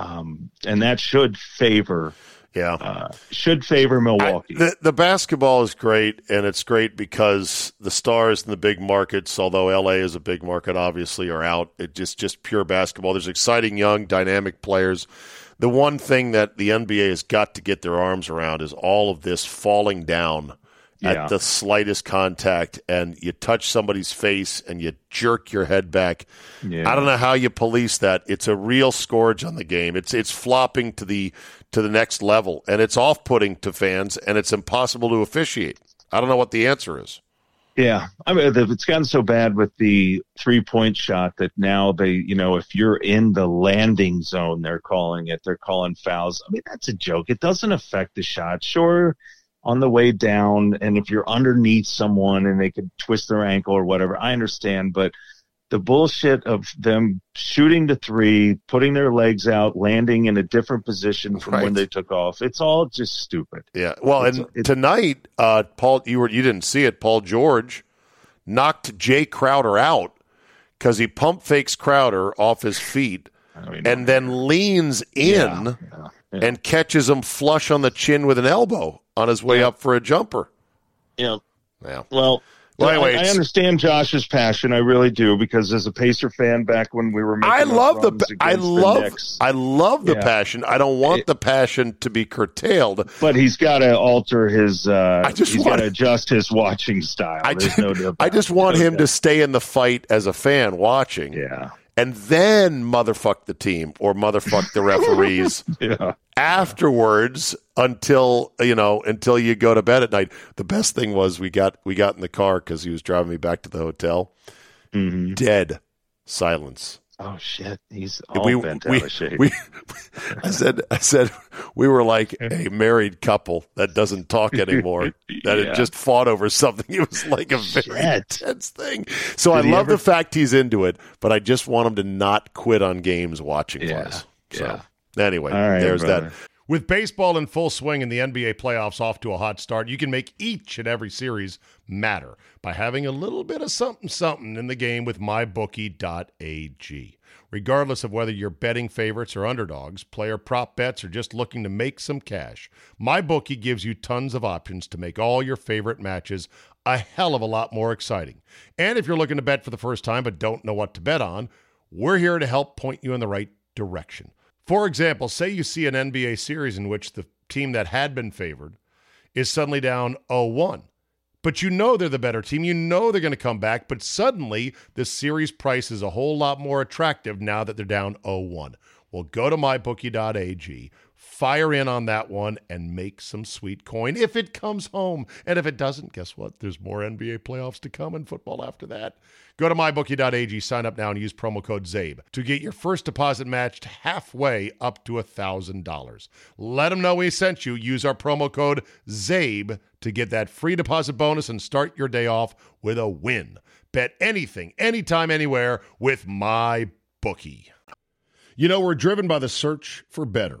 Um, and that should favor yeah. Uh, should favor Milwaukee. I, the, the basketball is great, and it's great because the stars in the big markets, although LA is a big market, obviously, are out. It just just pure basketball. There's exciting, young, dynamic players the one thing that the NBA has got to get their arms around is all of this falling down yeah. at the slightest contact and you touch somebody's face and you jerk your head back. Yeah. I don't know how you police that. It's a real scourge on the game. It's it's flopping to the to the next level and it's off-putting to fans and it's impossible to officiate. I don't know what the answer is. Yeah, I mean, it's gotten so bad with the three point shot that now they, you know, if you're in the landing zone, they're calling it. They're calling fouls. I mean, that's a joke. It doesn't affect the shot. Sure, on the way down, and if you're underneath someone and they could twist their ankle or whatever, I understand. But the bullshit of them shooting the three, putting their legs out, landing in a different position from right. when they took off. It's all just stupid. Yeah. Well, it's, and it's, tonight, uh, Paul, you were you didn't see it. Paul George knocked Jae Crowder out because he pump fakes Crowder off his feet and then leans in yeah, yeah, yeah. and catches him flush on the chin with an elbow on his way up for a jumper. Yeah. Yeah. Well, well, anyway, I, I, understand Josh's passion. I really do because as a Pacer fan, back when we were, I love the, I love, the I love the yeah. passion. I don't want it, the passion to be curtailed. But he's got to alter his. Uh, I just he's got to adjust his watching style. I just, no I just want him to stay in the fight as a fan watching. Yeah and then motherfuck the team or motherfuck the referees yeah. afterwards until you know until you go to bed at night. The best thing was we got we got in the car because he was driving me back to the hotel. Mm-hmm. Dead silence. Oh shit, he's all we, bent we, out of shape. We, I said, I said, we were like a married couple that doesn't talk anymore. That yeah. had just fought over something. It was like a very shit. intense thing. So Did I love ever... the fact he's into it, but I just want him to not quit on games watching yeah. wise. So yeah. anyway, right, there's brother. that. With baseball in full swing and the NBA playoffs off to a hot start, you can make each and every series matter by having a little bit of something something in the game with mybookie.ag. Regardless of whether you're betting favorites or underdogs, player prop bets, or just looking to make some cash, MyBookie gives you tons of options to make all your favorite matches a hell of a lot more exciting. And if you're looking to bet for the first time but don't know what to bet on, we're here to help point you in the right direction. For example, say you see an NBA series in which the team that had been favored is suddenly down 0 1. But you know they're the better team. You know they're going to come back, but suddenly the series price is a whole lot more attractive now that they're down 0 1. Well, go to mybookie.ag, fire in on that one, and make some sweet coin if it comes home. And if it doesn't, guess what? There's more NBA playoffs to come and football after that. Go to mybookie.ag, sign up now, and use promo code ZABE to get your first deposit matched halfway up to $1,000. Let them know we sent you. Use our promo code ZABE to get that free deposit bonus and start your day off with a win. Bet anything, anytime, anywhere with my bookie. You know, we're driven by the search for better.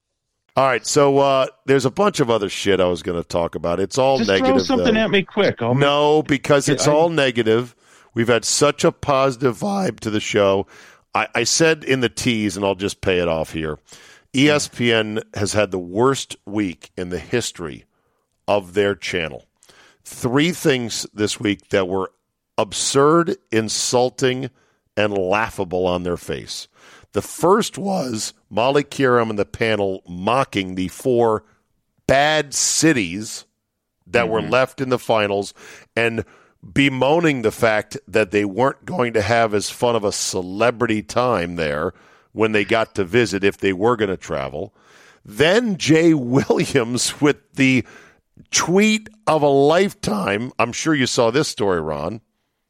All right, so uh, there's a bunch of other shit I was going to talk about. It's all Just negative. throw something though. at me quick. I'll No, because it's I- all negative. We've had such a positive vibe to the show. I, I said in the tease, and I'll just pay it off here. ESPN has had the worst week in the history of their channel. Three things this week that were absurd, insulting, and laughable on their face. The first was Molly Qerim and the panel mocking the four bad cities that were mm-hmm. left in the finals and bemoaning the fact that they weren't going to have as fun of a celebrity time there when they got to visit if they were going to travel. Then Jay Williams with the tweet of a lifetime. I'm sure you saw this story, Ron.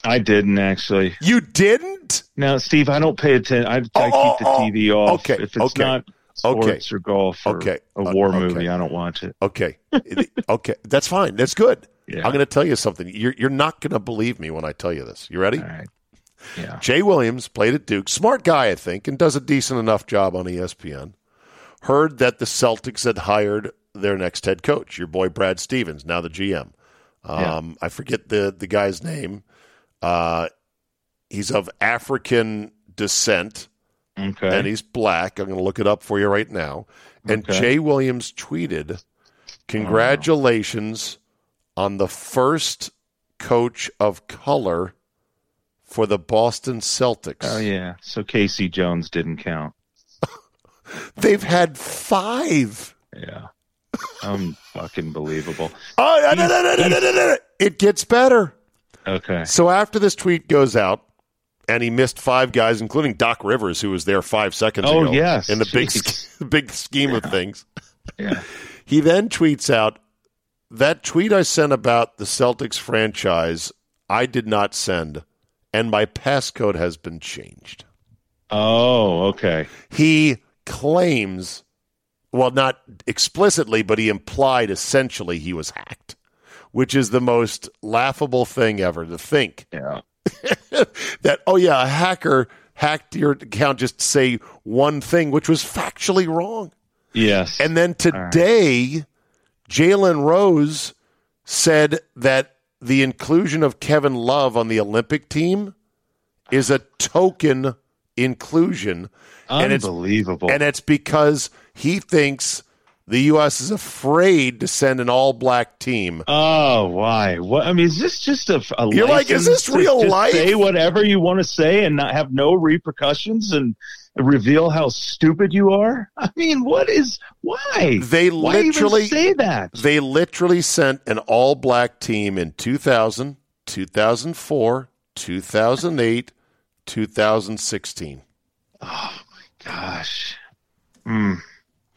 I didn't actually. You didn't? Now, Steve, I don't pay attention. I, I Oh, keep the oh, TV off. okay, If it's okay, not sports or golf or okay, a uh, war okay. movie, I don't watch it. Okay. Okay. That's fine. That's good. Yeah. I'm going to tell you something. You're, you're not going to believe me when I tell you this. You ready? All right. Yeah. Jay Williams played at Duke. Smart guy, I think, and does a decent enough job on ESPN. Heard that the Celtics had hired their next head coach, your boy Brad Stevens, now the GM. Um, I forget the, the guy's name. Uh, he's of African descent. Okay. And he's black. I'm going to look it up for you right now. And okay. Jay Williams tweeted, Congratulations oh. on the first coach of color for the Boston Celtics. Oh, yeah. So K.C. Jones didn't count. They've had five. Yeah. I'm fucking believable. Oh, no, no, no, no, no, no, no. It gets better. Okay. So after this tweet goes out, and he missed five guys, including Doc Rivers, who was there five seconds Oh, ago. yes. in the big, Jeez. big scheme of things. Yeah. He then tweets out that tweet I sent about the Celtics franchise, I did not send, and my passcode has been changed. Oh, okay. He claims, well, not explicitly, but he implied essentially he was hacked, which is the most laughable thing ever to think Yeah. that, oh, yeah, a hacker hacked your account just to say one thing, which was factually wrong. Yes. And then today, Jalen Rose said that the inclusion of Kevin Love on the Olympic team is a token inclusion. And it's, unbelievable. and it's because he thinks the U.S. is afraid to send an all black team. Oh, why? What? I mean, is this just a? a You're like, is this real life? Say whatever you want to say and not have no repercussions and reveal how stupid you are. I mean, what is why? They why literally- say that. They literally sent an all black team in 2000, 2004, 2008, 2016. Oh my Gosh. Mm.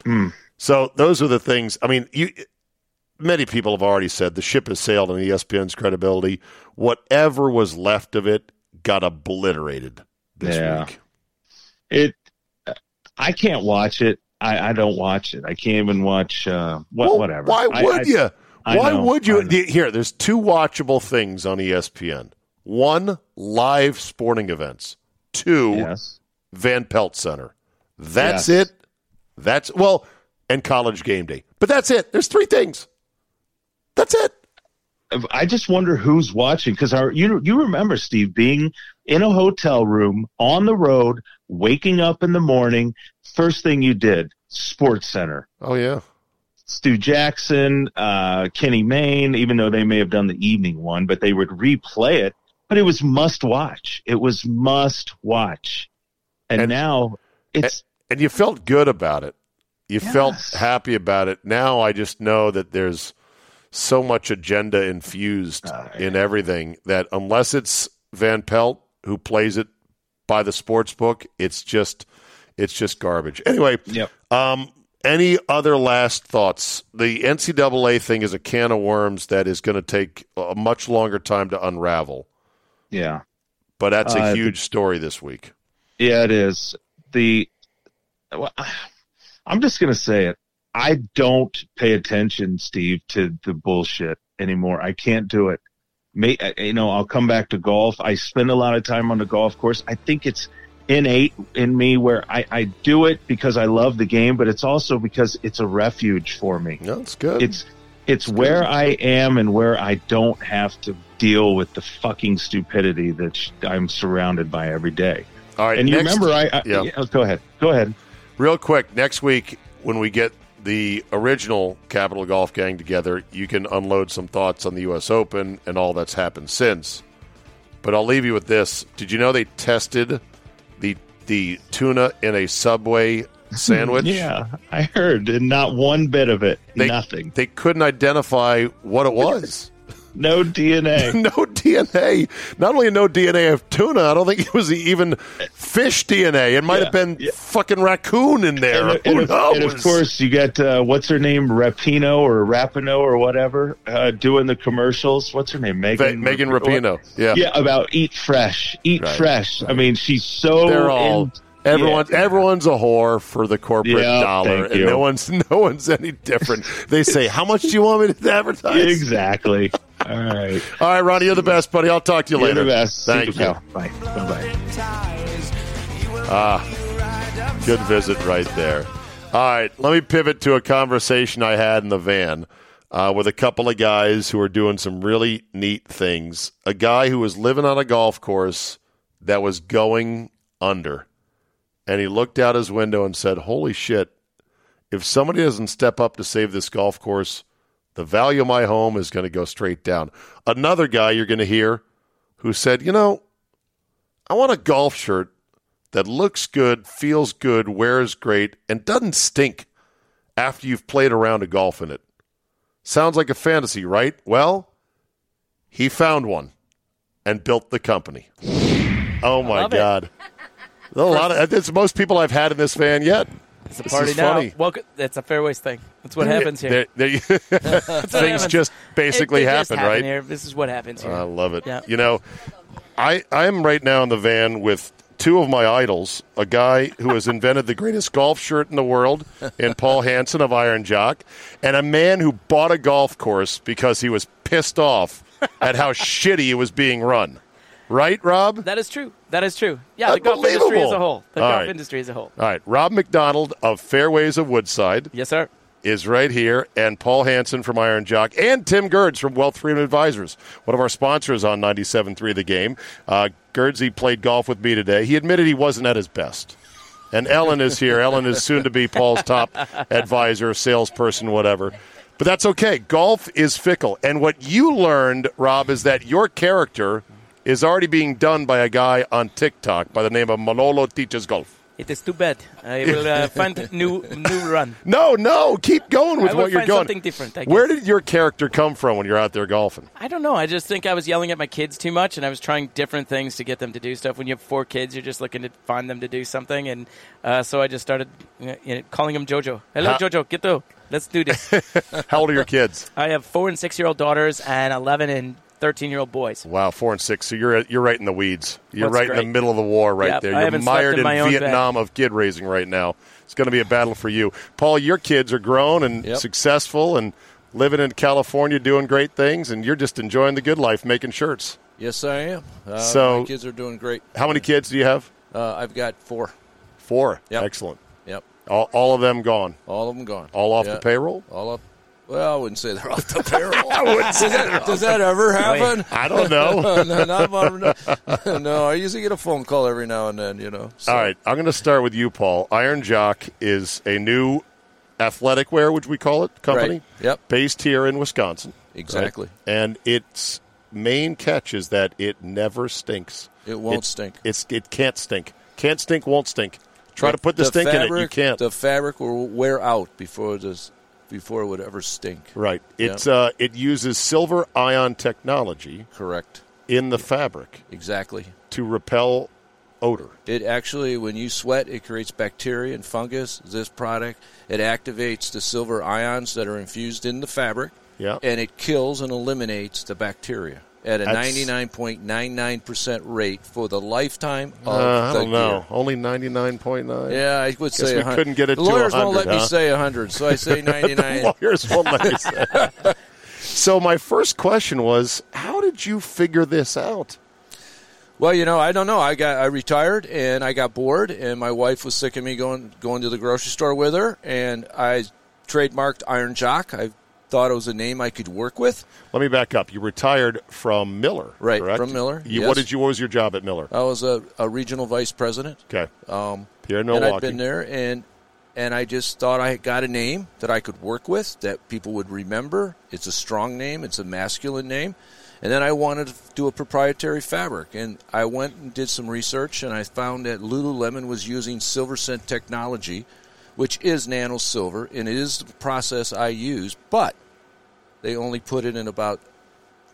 Mm. So those are the things. I mean, you. Many people have already said the ship has sailed on ESPN's credibility. Whatever was left of it got obliterated this Yeah. week. It. I can't watch it. I, I don't watch it. I can't even watch. Uh, what, Well, whatever. Why would I- you? I Why know, would you? I know. The- Here, there's two watchable things on ESPN. One, live sporting events. Two, Yes. Van Pelt Center. That's Yes. it. That's well, and college game day. But that's it. There's three things. That's it. I just wonder who's watching because our you you remember Steve being in a hotel room on the road, waking up in the morning. First thing you did, Sports Center. Oh yeah. Stu Jackson, uh, Kenny Mayne, even though they may have done the evening one, but they would replay it. But it was must watch. It was must watch. And, And- now it's And you felt good about it. You felt happy about it. Now I just know that there's so much agenda infused Uh, in everything that unless it's Van Pelt who plays it by the sports book, it's just it's just garbage. Anyway, Yep. um, any other last thoughts? The NCAA thing is a can of worms that is going to take a much longer time to unravel, yeah. but that's a Uh, huge story this week. Yeah, it is. The well, I'm just going to say it. I don't pay attention, Steve, to the bullshit anymore. I can't do it. May, uh, you know, I'll come back to golf. I spend a lot of time on the golf course. I think it's innate in me where I, I do it because I love the game, but it's also because it's a refuge for me. No, it's good. It's it's where I am and where I don't have to deal with the fucking stupidity that I'm surrounded by every day. All right, And you remember, I, I yeah. yeah, go ahead, go ahead. Real quick, next week when we get the original Capital Golf Gang together, you can unload some thoughts on the U.S. Open and all that's happened since. But I'll leave you with this: Did you know they tested the the tuna in a Subway sandwich? Yeah, I heard, and not one bit of it, They, nothing, They couldn't identify what it was. No DNA. no DNA. Not only no DNA of tuna, I don't think it was even fish DNA. It might Yeah, have been yeah. fucking raccoon in there. and, Who and of, knows? and of course, you got uh, what's her name, Rapinoe or Rapinoe or whatever, uh, doing the commercials. What's her name, Megan? Megan Rapinoe. Yeah. Yeah, about eat fresh, eat Right, fresh. I mean, she's so. They're all in- everyone. yeah. Everyone's a whore for the corporate Yeah, dollar, and no one's no one's any different. they say, "How much do you want me to advertise?" Exactly. All right. All right, Ronnie, you're the best, buddy. I'll talk to you You're later. the best. Thank you. Bye. Bye. Ah, good visit right there. All right, let me pivot to a conversation I had in the van uh, with a couple of guys who are doing some really neat things. A guy who was living on a golf course that was going under, and he looked out his window and said, "Holy shit! If somebody doesn't step up to save this golf course, the value of my home is going to go straight down." Another guy you're going to hear who said, "You know, I want a golf shirt." that looks good, feels good, wears great, and doesn't stink after you've played around a golf in it. Sounds like a fantasy, right? Well, he found one and built the company. Oh my God. it. A lot of it's most people I've had in this van yet. It's a This party is now. funny. Welcome. It's a fairways thing. That's what happens here. There- there you- Things just basically It- it just happen, right? Here. This is what happens here. I love it. Yeah. You know, I I am right now in the van with two of my idols, a guy who has invented the greatest golf shirt in the world, in Paul Hansen of Iron Jock, and a man who bought a golf course because he was pissed off at how shitty it was being run. Right, Rob? that is true. That is true. Yeah, the golf industry as a whole. The All golf right. industry as a whole. All right, Rob McDonald of Fairways of Woodside Yes, sir. is right here, and Paul Hansen from Iron Jock, and Tim Gerds from Wealth Freedom Advisors, one of our sponsors on 97.3 The Game. Uh, Gerdsy played golf with me today. He admitted he wasn't at his best. And Ellen is here. Ellen is soon to be Paul's top advisor, salesperson, whatever. But that's okay. Golf is fickle. And what you learned, Rob, is that your character is already being done by a guy on TikTok by the name of Manolo Teaches Golf. It is too bad. I will uh, find new new run. No, no, keep going with what you're find going. something different. Where did your character come from when you're out there golfing? I don't know. I just think I was yelling at my kids too much, and I was trying different things to get them to do stuff. When you have four kids, you're just looking to find them to do something, and uh, so I just started you know, calling them Jojo. Hello, How- Jojo. Get to. Let's do this. How old are your kids? I have four and six year old daughters and eleven and thirteen year old boys. Wow, four and six. So you're you're right in the weeds. You're That's right in the middle of the war right Yep, there. You're mired in in, my own bed. Vietnam of kid raising right now. It's going to be a battle for you, Paul. Your kids are grown and Yep. successful and living in California, doing great things, and you're just enjoying the good life, making shirts. Yes, I am. Uh, So- my kids are doing great. How many kids do you have? Uh, I've got four. Four. Yep. Excellent. Yep, All, all of them gone. all of them gone. All off Yeah. the payroll. All up. Well, I wouldn't say they're off the payroll. I wouldn't say that. Does that ever happen? I don't know. no, not my- no, I usually get a phone call every now and then. You know. So, All right, I'm going to start with you, Paul. Iron Jock is a new athletic wear, would we call it, company? Right. Yep. Based here in Wisconsin. right? Exactly. And its main catch is that it never stinks. It won't stink. It's it can't stink. Can't stink, won't stink. Try to put the, stink in it, you can't. The fabric will wear out before it does, before it would ever stink. right. It's uh, it uses silver ion technology Correct. in the fabric Exactly. to repel odor. It actually, when you sweat, it creates bacteria and fungus. This product, it activates the silver ions that are infused in the fabric, Yeah. and it kills and eliminates the bacteria at a 99.99% rate for the lifetime of Uh, I the don't know. gear. Only 99.9. Yeah, I would say we 100. couldn't get it the to lawyers 100, won't let me huh? say 100, so I say 99. lawyers won't let me say. So my first question was, how did you figure this out? Well, you know, I don't know. I got I retired and I got bored, and my wife was sick of me going going to the grocery store with her, and I trademarked Iron Jock. I thought it was a name I could work with. Let me back up. You retired from Miller, Right, correct? from Miller, You, yes. What did you? What was your job at Miller? I was a, a regional vice president, Okay, um, here in and I'd been there, and and I just thought I got a name that I could work with that people would remember. It's a strong name. It's a masculine name. And then I wanted to do a proprietary fabric, and I went and did some research, and I found that Lululemon was using Silverescent technology, which is nano silver, and it is the process I use, but they only put it in about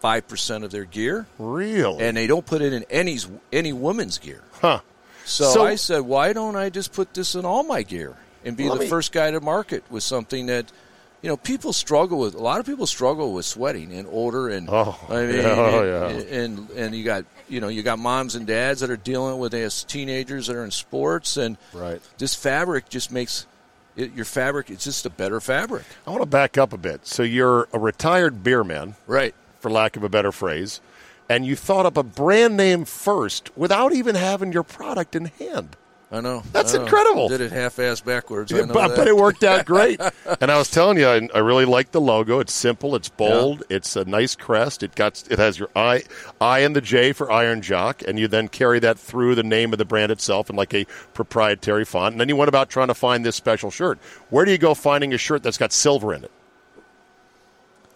five percent of their gear, Really? and they don't put it in any any woman's gear. huh? So, So- I said, why don't I just put this in all my gear and be the me- first guy to market with something that, you know, people struggle with. A lot of people struggle with sweating and odor, and Oh, I mean, yeah, oh, and, and and you got you know you got moms and dads that are dealing with as teenagers that are in sports, and Right. this fabric just makes it, your fabric. It's just a better fabric, I want to back up a bit. So you're a retired beer man, right? for lack of a better phrase, and you thought up a brand name first without even having your product in hand. I know That's I know. incredible. Did it half-ass backwards? Yeah, I know but, that. but it worked out great. and I was telling you, I, I really like the logo. It's simple. It's bold. It's a nice crest. It got it has your I, I and the J for Iron Jock, and you then carry that through the name of the brand itself in like a proprietary font. And then you went about trying to find this special shirt. Where do you go finding a shirt that's got silver in it?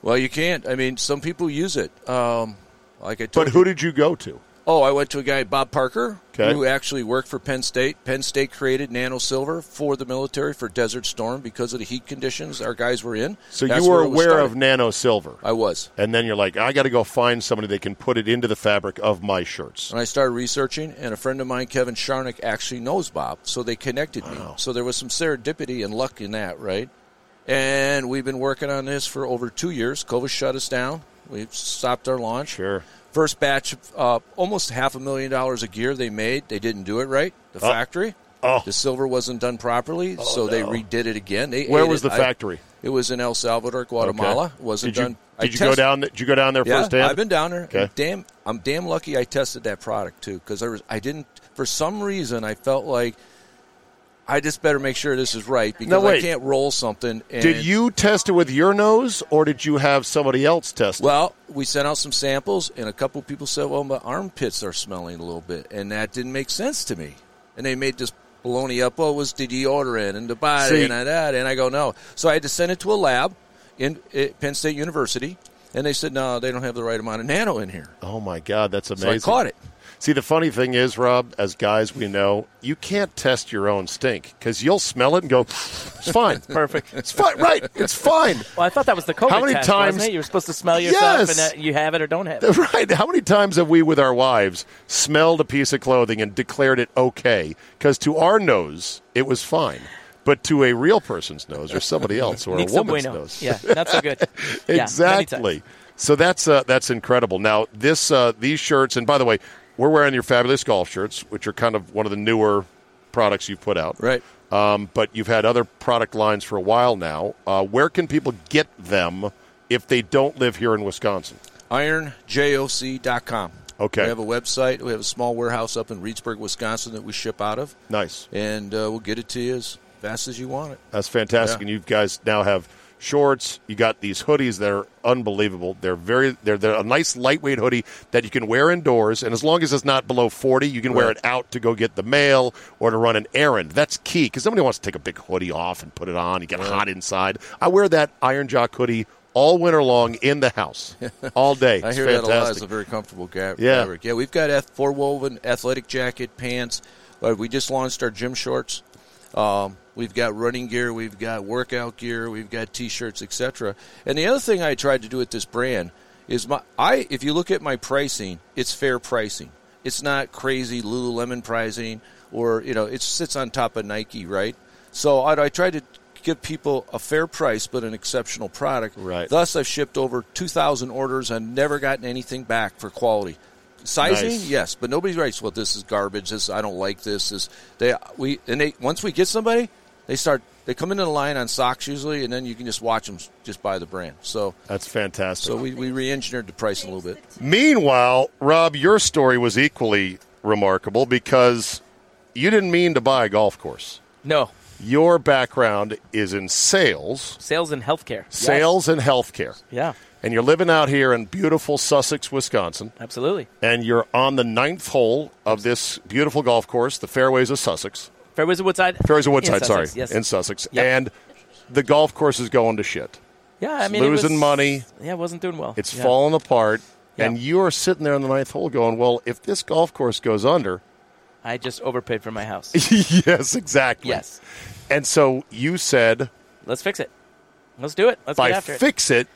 Well, you can't. I mean, some people use it. Um, like I told But you. who did you go to? Oh, I went to a guy, Bob Parker, Okay. who actually worked for Penn State. Penn State created nano silver for the military for Desert Storm because of the heat conditions our guys were in. So That's you were where it was aware started. of nano silver, I was. and then you're like, I got to go find somebody that can put it into the fabric of my shirts. And I started researching, and a friend of mine, Kevin Sharnick, actually knows Bob, so they connected me. So there was some serendipity and luck in that, right? And we've been working on this for over two years. COVID shut us down. We've stopped our launch. Sure. First batch, uh, almost half a million dollars a gear they made. They didn't do it right. The factory. Oh. The silver wasn't done properly, so they redid it again. They Where was it. the I- factory? it was in El Salvador, Guatemala. Okay. Wasn't Did you, done. I did you go down? Did you go down there Yeah, firsthand? I've been down there. Okay. Damn, I'm damn lucky I tested that product too because I was I didn't for some reason I felt like I just better make sure this is right because No, I can't roll something. And, Did you test it with your nose, or did you have somebody else test it? Well, we sent out some samples, and a couple people said, "Well, my armpits are smelling a little bit," and that didn't make sense to me. And they made this baloney up. Oh, it was order deodorant and the body See- and that, and I go no. So I had to send it to a lab in at Penn State University, And they said, no, they don't have the right amount of nano in here. Oh my God, that's So amazing. I caught it. See, the funny thing is, Rob, as guys we know, you can't test your own stink because you'll smell it and go, "It's fine, Perfect. it's fine, right? It's fine." Well, I thought that was the COVID How many test, times- wasn't it? You were supposed to smell yourself Yes. and that you have it or don't have it. Right? How many times have we, with our wives, smelled a piece of clothing and declared it okay? Because to our nose, it was fine, but to a real person's nose or somebody else or a Nick so woman's bueno. nose, Yeah, not so good. Yeah, exactly. times. so that's uh, that's incredible. Now this uh, these shirts, and by the way, we're wearing your fabulous golf shirts, which are kind of one of the newer products you've put out. Right. Um, but you've had other product lines for a while now. Uh, where can people get them if they don't live here in Wisconsin? IronJock.com. Okay. We have a website. We have a small warehouse up in Reedsburg, Wisconsin that we ship out of, Nice. and uh, we'll get it to you as fast as you want it. That's fantastic. Yeah. And you guys now have shorts. You got these hoodies that are unbelievable. They're very they're, they're a nice lightweight hoodie that you can wear indoors, and as long as it's not below forty, you can wear it out to go get the mail or to run an errand. That's key because somebody wants to take a big hoodie off and put it on. You get hot inside. I wear that Iron Jock hoodie all winter long in the house, all day. I It's hear that a lot. It's a very comfortable ga- Yeah. fabric. Yeah, we've got four woven athletic jacket, pants. We just launched our gym shorts. Um, we've got running gear, we've got workout gear, we've got t-shirts, etc. And the other thing I tried to do with this brand is my I if you look at my pricing, it's fair pricing. It's not crazy Lululemon pricing or you know it sits on top of Nike, right? So I, I tried to give people a fair price but an exceptional product. Right. Thus, I've shipped over 2,000 orders and never gotten anything back for quality. Sizing, Nice. yes, but nobody writes, "Well, this is garbage. This I don't like this." This they we and they once we get somebody, they start they come into the line on socks usually, and then you can just watch them just buy the brand. So That's fantastic. so we, we re-engineered the pricing a little bit. Meanwhile, Rob, your story was equally remarkable because you didn't mean to buy a golf course. No. Your background is in sales, Sales and healthcare. Yes. sales and healthcare. Yeah, And you're living out here in beautiful Sussex, Wisconsin, absolutely. and you're on the ninth hole of this beautiful golf course, the Fairways of Sussex. Fairways of Woodside. Fairways of In Woodside, sorry, Sussex, Yes. in Sussex. Yep. And the golf course is going to shit. yeah, I it's mean, it losing was- money. Yeah, it wasn't doing well. It's yeah. falling apart. Yeah. And you are sitting there on the ninth hole going, well, if this golf course goes under, I just overpaid for my house. yes, exactly. yes. And so you said, Let's fix it. Let's do it. Let's by get after it. fix it,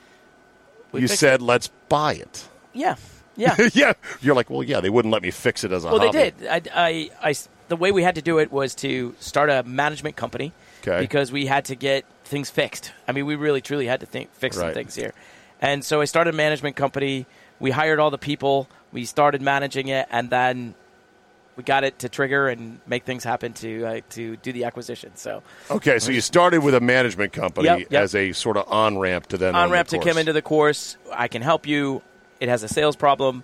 We you said, let's buy it. Yeah. Yeah. yeah. You're like, well, yeah, they wouldn't let me fix it as a well, they did. I, I, I, the way we had to do it was to start a management company Okay. because we had to get things fixed. I mean, we really, truly had to think, fix some things here. And so I started a management company. We hired all the people. We started managing it, and then we got it to trigger and make things happen to uh, to do the acquisition. So Okay, so you started with a management company Yep, yep. as a sort of on ramp to then on ramp the to come into the course. I can help you. It has a sales problem.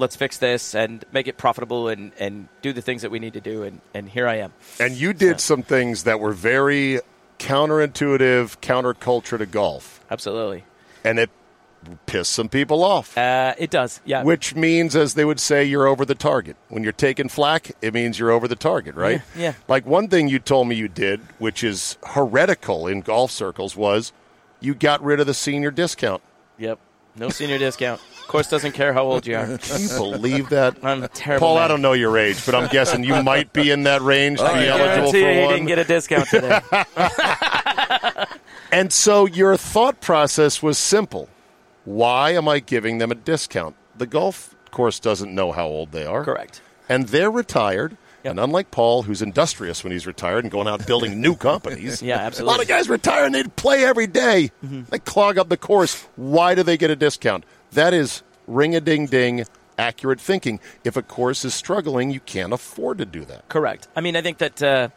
Let's fix this and make it profitable and, and do the things that we need to do. And, and here I am. And you did some things that were very counterintuitive, counterculture to golf, Absolutely. and it pissed some people off. Uh, it does. Yeah. Which means, as they would say, you're over the target. When you're taking flack, it means you're over the target, right? Yeah, yeah. Like one thing you told me you did, which is heretical in golf circles, was you got rid of the senior discount. Yep. No senior discount. Course doesn't care how old you are. Can you believe that? I'm a terrible. Paul, man. I don't know your age, but I'm guessing you might be in that range to be I eligible for you he one. didn't get a discount today. And so your thought process was simple. Why am I giving them a discount? The golf course doesn't know how old they are. Correct. And they're retired. Yep. And unlike Paul, who's industrious when he's retired and going out building new companies, Yeah, absolutely. a lot of guys retire and they play every day. Mm-hmm. They clog up the course. Why do they get a discount? That is ring a ding ding, accurate thinking. If a course is struggling, you can't afford to do that. Correct. I mean, I think that uh,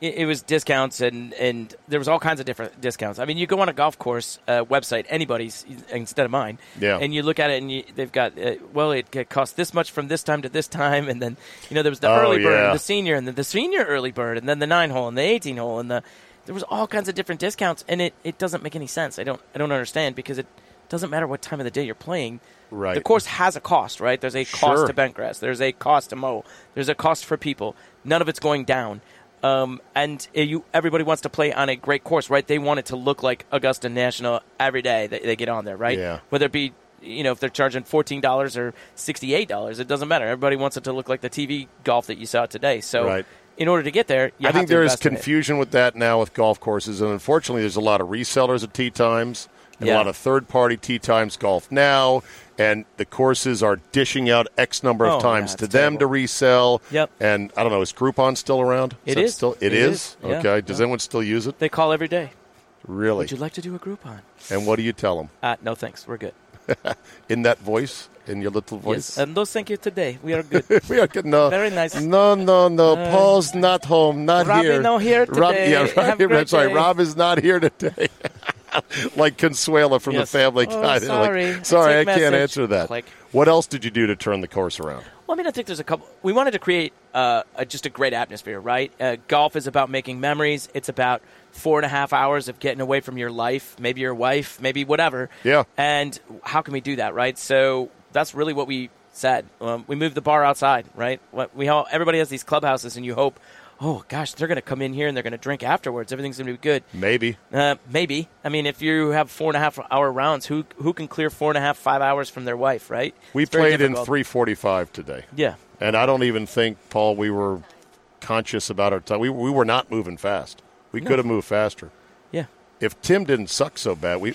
it, it was discounts and, and there was all kinds of different discounts. I mean, you go on a golf course uh, website, anybody's instead of mine, Yeah. and you look at it and you, they've got uh, well, it, it costs this much from this time to this time, and then you know there was the Oh, early bird, yeah. the senior, and then the senior early bird, and then the nine hole and the eighteen hole, and the there was all kinds of different discounts, and it, it doesn't make any sense. I don't I don't understand because it doesn't matter what time of the day you're playing. Right. The course has a cost, right? There's a Sure. cost to bent grass. There's a cost to mow. There's a cost for people. None of it's going down. Um, and uh, you, everybody wants to play on a great course, right? They want it to look like Augusta National every day that they get on there, right? Yeah. Whether it be, you know, if they're charging fourteen dollars or sixty-eight dollars, it doesn't matter. Everybody wants it to look like the TV golf that you saw today. So, Right. in order to get there, you I have think to there is invest in it. confusion with that now with golf courses, and unfortunately, there's a lot of resellers of tee times and a lot of third-party tee times golf now, and the courses are dishing out X number of Oh, times yeah, to them terrible. to resell. Yep. And I don't know, is Groupon still around? It that is. Still, It it is. is, yeah. Okay. Does anyone still use it? They call every day. Really? Would you like to do a Groupon? and what do you tell them Uh, no, thanks. We're good. in that voice, in your little voice? Yes, and those thank you today. We are good. we are good. No, Very nice. No, no, no. Paul's not home. Not Robbie here. no here Rob, today. yeah, Have a great I'm sorry. day. Rob is not here today. like Consuela from Yes. the Family Oh, Guy. They're like, sorry. sorry, I Take can't message. answer that. Click. What else did you do to turn the course around? Well, I mean, I think there's a couple. We wanted to create uh, a, just a great atmosphere, right? Uh, golf is about making memories. It's about four and a half hours of getting away from your life, maybe your wife, maybe whatever. Yeah. And how can we do that, right? So that's really what we said. Um, we moved the bar outside, right? We all, everybody has these clubhouses, and you hope, oh gosh, they're going to come in here and they're going to drink afterwards. Everything's going to be good. Maybe. Uh, maybe. I mean, if you have four and a half hour rounds, who who can clear four and a half, five hours from their wife, right? We It's played in difficult. 345 today. Yeah. And I don't even think, Paul, we were conscious about our time. We, we were not moving fast. We could have moved faster. Yeah. If Tim didn't suck so bad, we.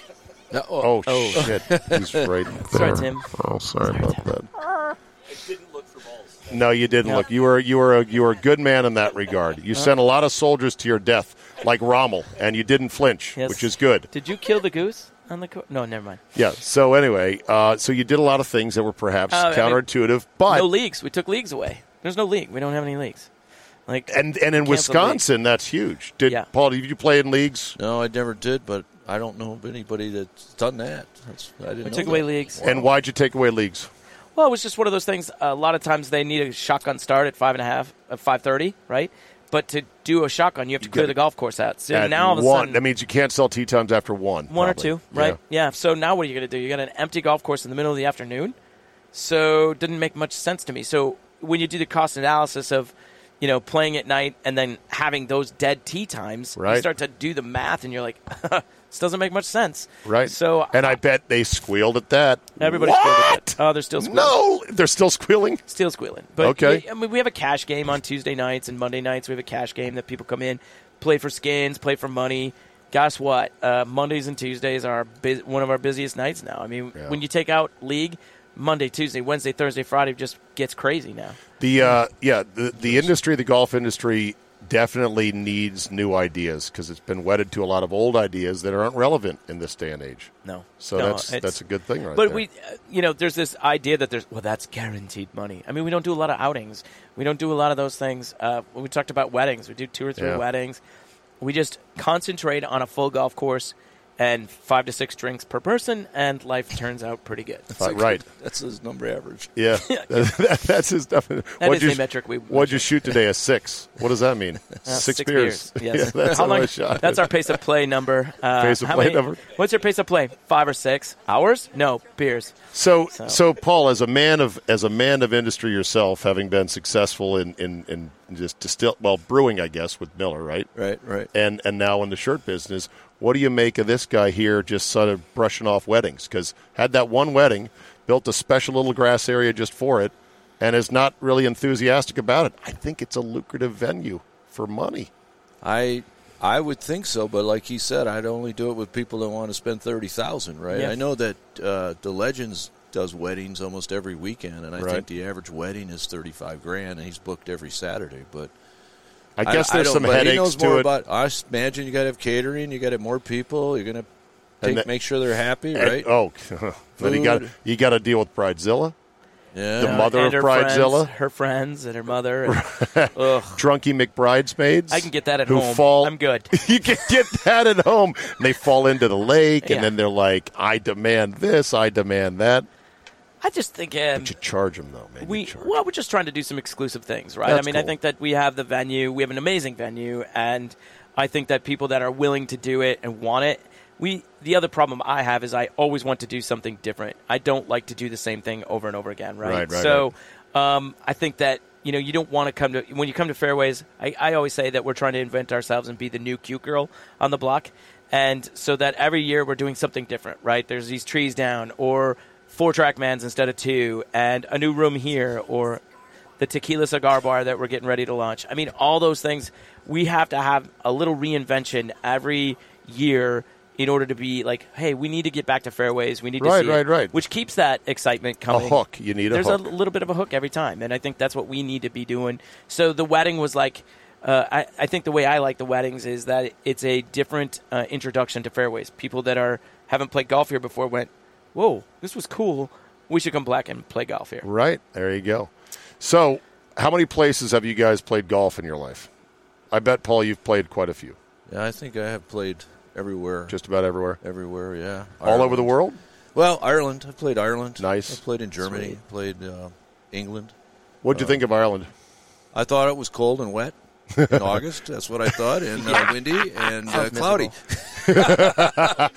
No, Oh, shit. He's right there. Sorry, Tim. Oh, sorry about that. No, you didn't look. You were you were a you were a good man in that regard. You sent a lot of soldiers to your death, like Rommel, and you didn't flinch, Yes. which is good. Did you kill the goose on the co- No, never mind. Yeah. So anyway, uh, so you did a lot of things that were perhaps Uh, I mean, counterintuitive, but no leagues. We took leagues away. There's no league. We don't have any leagues. Like and and in Canceled Wisconsin, that's huge. Did Yeah. Paul? Did you play in leagues? no, I never did, but I don't know of anybody that's done that. That's, I didn't we know took that. away leagues. And why'd you take away leagues? Well, it was just one of those things. A lot of times they need a shotgun start at five and a half, at five thirty, right? But to do a shotgun, you have to clear the golf course out. So now all of a one, sudden, that means you can't sell tee times after one. one or two, right? Yeah. Yeah. So now what are you going to do? You got an empty golf course in the middle of the afternoon. So it didn't make much sense to me. So when you do the cost analysis of, you know, playing at night and then having those dead tee times, Right. you start to do the math, and you're like, this doesn't make much sense, Right. So and I bet they squealed at that. everybody's what? squealing at it. Oh, they're still squealing. No, they're still squealing. Still squealing. But Okay. yeah, I mean, we have a cash game on Tuesday nights and Monday nights. We have a cash game that people come in, play for skins, play for money. Guess what? Uh, Mondays and Tuesdays are bu- one of our busiest nights now. I mean, Yeah. when you take out league, Monday, Tuesday, Wednesday, Thursday, Friday just gets crazy now. The uh, yeah, the the industry, the golf industry, definitely needs new ideas because it's been wedded to a lot of old ideas that aren't relevant in this day and age. No, So No, that's that's a good thing, right But there. we, uh, you know, there's this idea that there's well, that's guaranteed money. I mean, we don't do a lot of outings. We don't do a lot of those things. Uh, we talked about weddings. We do two or three Yeah. weddings. We just concentrate on a full golf course and five to six drinks per person, and life turns out pretty good. That's a right. good- That's his number average. yeah, that, that's his definite. That what'd is you, the metric we What'd you shoot today? A six. What does that mean? Uh, six, beers. Yeah, Yes. that's How how long- shot. That's our pace of play number. Uh, Pace of play many- number? What's your pace of play? Five or six hours? No, beers. So, So- so, Paul, as a man of as a man of industry yourself, having been successful in in, in just distill well brewing, I guess, with Miller, right? Right, right. And and now in the shirt business, what do you make of this guy here, just sort of brushing off weddings? Because had that one wedding, built a special little grass area just for it, and is not really enthusiastic about it. I think it's a lucrative venue for money. I I would think so, but like he said, I'd only do it with people that want to spend thirty thousand. Right? Yeah. I know that uh, the Legends does weddings almost every weekend, and I Right. think the average wedding is thirty five grand, and he's booked every Saturday. But I guess there's don't- some but headaches he knows to more it. about. I s- imagine you got to have catering, you got to have more people, you're going to take, that- make sure they're happy, And- right? oh, but you got you got to deal with Bridezilla, yeah. the mother and of Bridezilla? friends, her friends, and her mother. And, drunky McBridesmaids. I can get that at who home. Fall, I'm good. you can get that at home. And they fall into the lake, and then they're like, "I demand this, I demand that." I just think um, you charge them though, we well, we're just trying to do some exclusive things, right? That's I mean, I think that we have the venue, we have an amazing venue, and I think that people that are willing to do it and want it. We the other problem I have is I always want to do something different. I don't like to do the same thing over and over again, right? Right, right, so Um, I think that you know, you don't want to come to when you come to fairways. I, I always say that we're trying to invent ourselves and be the new cute girl on the block, and so that every year we're doing something different. Right? There's these trees down, or four TrackMans instead of two, and a new room here, or the tequila cigar bar that we're getting ready to launch. I mean, all those things we have to have a little reinvention every year in order to be like, hey, we need to get back to fairways. We need to Right, see right, it, right. which keeps that excitement coming. A hook. You need a There's hook. a little bit of a hook every time, and I think that's what we need to be doing. So the wedding was like. Uh, I, I think the way I like the weddings is that it's a different uh, introduction to fairways. People that are haven't played golf here before went, "Whoa, this was cool. We should come back and play golf here." Right. There you go. So, how many places have you guys played golf in your life? I bet, Paul, you've played quite a few. Yeah, I think I have played everywhere. Just about everywhere. everywhere, yeah. All over the world? Well, Ireland. I played Ireland. Nice. I played in Germany. Sweet. Played uh, England. What'd you think of Ireland? I thought it was cold and wet in August. That's what I thought, and uh, windy and uh, cloudy. I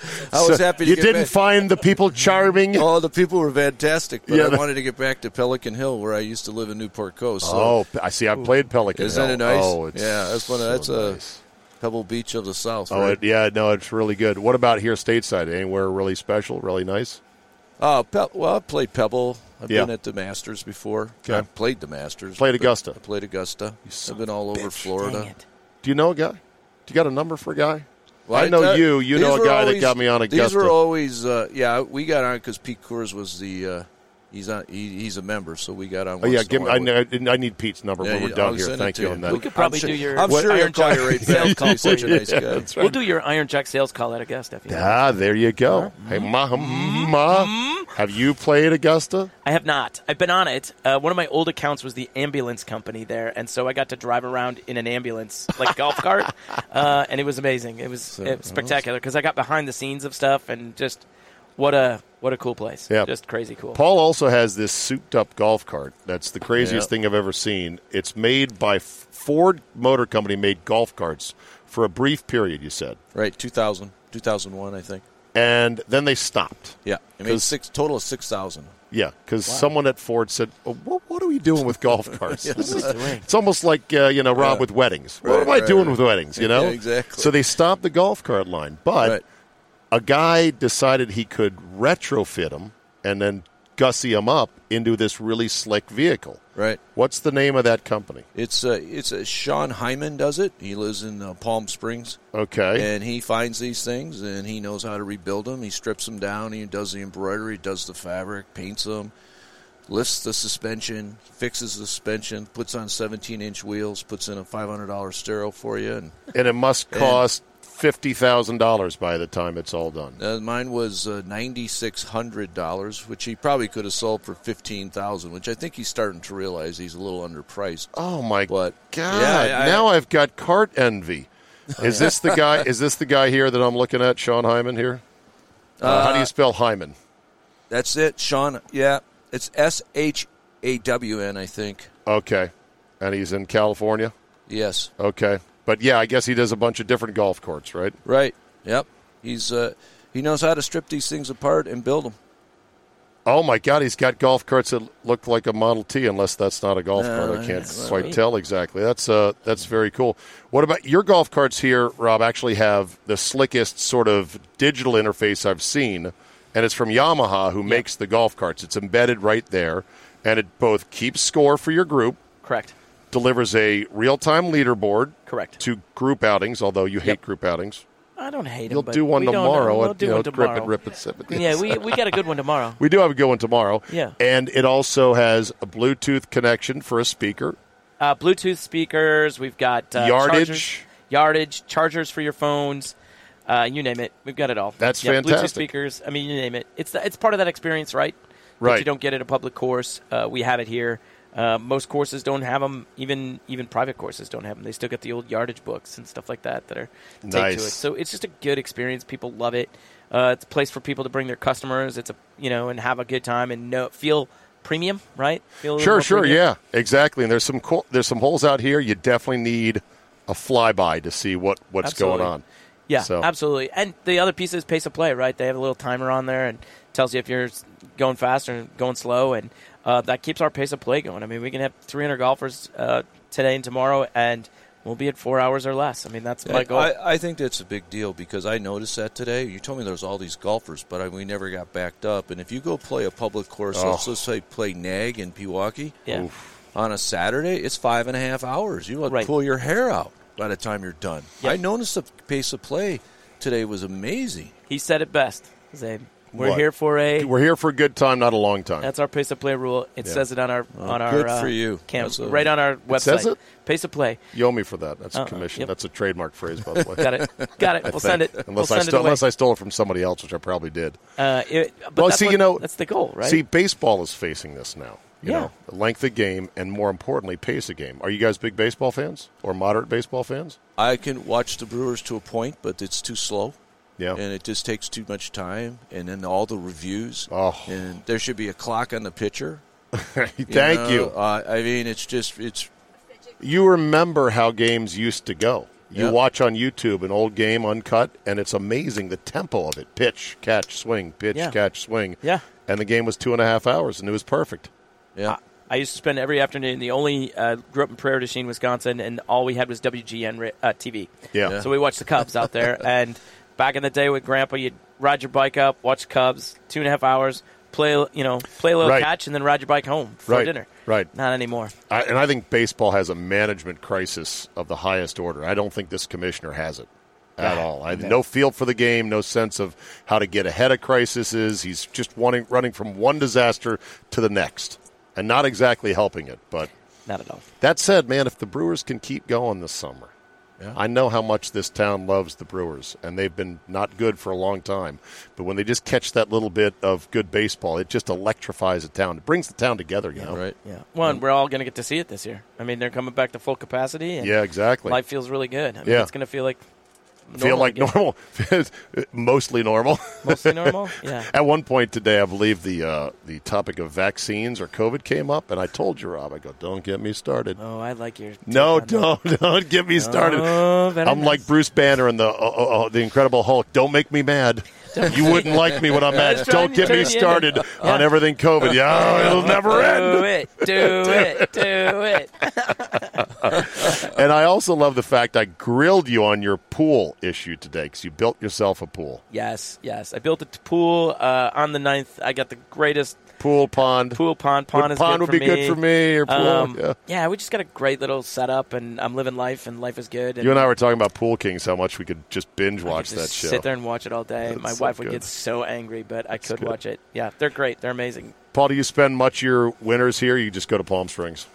was happy to you get didn't back. find the people charming? Oh, the people were fantastic, but Yeah, I wanted to get back to Pelican Hill, where I used to live in Newport Coast. So Oh, I see. I played Pelican. Isn't Hill. it nice? Oh, it's Yeah, that's one of- so that's a- nice. Pebble Beach of the South. Oh, it, yeah. No, it's really good. What about here stateside? Anywhere really special? Really nice? Uh, Pe- well, I played Pebble. I've Yeah. been at the Masters before. Okay. I played the Masters. Played Augusta. I played Augusta. son I've been all over Dang Florida. Do you know a guy? Do you got a number for a guy? Well, I know uh, you. You know a were guy that got me on Augusta. These Augusta. were always, uh, yeah, we got on because Pete Coors was the, uh, he's on, he, he's a member, so we got on. Oh yeah, give me. while. I, I need Pete's number Yeah, when we're done here. Thank you you. on that. We could probably I'm do your I'm sure Iron he'll call Jack you sales back. call He's such a you. nice guy. That's We'll do your Iron Jock sales call at Augusta. If you want. Ah, there you go. Hey, ma, Mm-hmm. ma, have you played Augusta? I have not. I've been on it. Uh, one of my old accounts was the ambulance company there, and so I got to drive around in an ambulance, like golf cart, uh, and it was amazing. It was, it was spectacular because I got behind the scenes of stuff and just what a what a cool place. Yeah. just crazy cool. Paul also has this souped-up golf cart. That's the craziest Yeah. thing I've ever seen. It's made by Ford Motor Company. Made golf carts for a brief period. You said, Right, 2000, 2001, I think. and then they stopped. Yeah, it made 'Cause- six total of six thousand. Yeah, because someone at Ford said, oh, what, "What are we doing with golf carts? This is- it's almost like uh, you know Rob Yeah. with weddings. what Right, am I right, doing right. with weddings? You know, Yeah, exactly. So they stopped the golf cart line, but Right. A guy decided he could retrofit them and then gussy them up into this really slick vehicle. Right. What's the name of that company? It's uh, it's uh, Shawn Hyman does it. He lives in uh, Palm Springs, Okay, and he finds these things, and he knows how to rebuild them. He strips them down. He does the embroidery, does the fabric, paints them, lifts the suspension, fixes the suspension, puts on 17 inch wheels, puts in a $500 stereo for you, and and it must And- cost fifty thousand dollars by the time it's all done. Uh, mine was uh, ninety six hundred dollars, which he probably could have sold for fifteen thousand. Which I think he's starting to realize he's a little underpriced. Oh my But God! yeah, I- now I've got cart envy. Is this the guy? Is this the guy here that I'm looking at, Shawn Hyman? Here. Uh, how do you spell Hyman? that's it, Shawn. Yeah, it's S H A W N, I think. Okay, and he's in California. Yes, Okay, but yeah, I guess he does a bunch of different golf courts, right? right. Yep, he's uh, he knows how to strip these things apart and build them. Oh my God, he's got golf carts that look like a Model T, unless that's not a golf No, cart. I can't that's quite tell exactly. That's uh, that's very cool. What about your golf carts here, Rob? Actually, have the slickest sort of digital interface I've seen, and it's from Yamaha, who makes the golf carts. It's embedded right there, and it both keeps score for your group, Correct. Delivers a real-time leaderboard Correct. to group outings. Although you hate Yep. group outings, I don't hate it. you'll him. do one tomorrow. We'll at, do you know, one grip tomorrow. and rip it. sip it. Yeah, we we got a good one tomorrow. We do have a good one tomorrow. Yeah. And it also has a Bluetooth connection for a speaker. Uh, Bluetooth speakers. We've got uh, Yardage. chargers, yardage, chargers for your phones. Uh, you name it. We've got it all. That's yeah, Bluetooth fantastic. speakers. I mean, you name it. It's the, it's part of that experience, right? That Right. you don't get at a public course. Uh, we have it here. Uh, most courses don't have them. Even even private courses don't have them. They still get the old yardage books and stuff like that that are to Nice. it. So it's just a good experience. People love it. Uh, it's a place for people to bring their customers. It's a you know and have a good time and know, feel premium, right? Feel Sure, sure, premium. yeah, exactly. And there's some cool, there's some holes out here. You definitely need a flyby to see what what's Absolutely. going on. Yeah, So- absolutely. And the other piece is pace of play, right? They have a little timer on there, and tells you if you're going fast and going slow, and uh, that keeps our pace of play going. I mean, we can have 300 golfers uh, today and tomorrow, and we'll be at four hours or less. I mean, that's my goal. I, I think that's a big deal because I noticed that today. You told me there was all these golfers, but I, we never got backed up. And if you go play a public course, Oh. let's, let's say play Nag in Pewaukee yeah. on a Saturday, it's five and a half hours. You want Right. to pull your hair out by the time you're done. Yep. I noticed the pace of play today was amazing. He said it best. Zabe. We're What? here for a. We're here for a good time, not a long time. That's our pace of play rule. It Yeah. says it on our on our good uh, for you. cam, a- right on our website. says it? Pace of play. you owe me for that. That's a Uh-uh. commission. Yep. That's a trademark phrase, by the way. Got it. Got it. We'll send it. think. we'll Unless I send stole, it away. unless I stole it from somebody else, which I probably did. Uh, it, but Well, see, what- you know- that's the goal, right? See, baseball is facing this now. You Yeah. know, length of game, and more importantly, pace of game. Are you guys big baseball fans or moderate baseball fans? I can watch the Brewers to a point, but it's too slow. Yeah. and it just takes too much time. And then all the reviews. Oh. and there should be a clock on the pitcher. Thank know? you. Uh, I mean, it's just it's You remember how games used to go. You Yep. watch on YouTube an old game uncut, and it's amazing the tempo of it. Pitch, catch, swing, pitch, Yeah. catch, swing. Yeah. And the game was two and a half hours, and it was perfect. yeah. I used to spend every afternoon. The only uh, grew up in Prairie du Chien, Wisconsin, and all we had was WGN uh, TV. Yeah. Yeah. So we watched the Cubs out there. And back in the day with Grandpa, you'd ride your bike up, watch Cubs, two and a half hours, play you know play a little Right. catch, and then ride your bike home for Right. dinner. Right. Not anymore. I, and I think baseball has a management crisis of the highest order. I don't think this commissioner has it at all. I no. no feel for the game, no sense of how to get ahead of crises. He's just wanting, running from one disaster to the next, and not exactly helping it. But Not at all. that said, man, if the Brewers can keep going this summer, Yeah. I know how much this town loves the Brewers, and they've been not good for a long time. But when they just catch that little bit of good baseball, it just electrifies the town. It brings the town together, you know. right. Yeah. One, we're all going to get to see it this year. I mean, they're coming back to full capacity. And Yeah, exactly. Life feels really good. I mean, Yeah. it's going to feel like feel like again. normal, mostly normal. Mostly normal. Yeah. At one point today, I believe the uh, the topic of vaccines or COVID came up, and I told you, Rob, I go, "Don't get me started." Oh, I like your. no, don't, don't get me started. Oh, I'm nice. like Bruce Banner in the uh, uh, uh, the Incredible Hulk. Don't make me mad. You wouldn't like me when I'm mad. Don't get me started on Yeah. everything COVID. Yeah, it'll never Do end. it. Do it. Do it. And I also love the fact I grilled you on your pool issue today because you built yourself a pool, Yes. Yes. I built a t- pool uh, on the 9th. I got the greatest pool pond. pool pond. Pond Would- is pond good would for be me. good for me. Or pool, Um, yeah. we just got a great little setup, and I'm living life, and life is good. You and I were talking about Pool Kings, how much we could just binge I could watch just that show. Sit there and watch it all day. That's My wife would good. get so angry, but I could good. watch it. Yeah, they're great. They're amazing. Paul, do you spend much of your winters here? Or you just go to Palm Springs.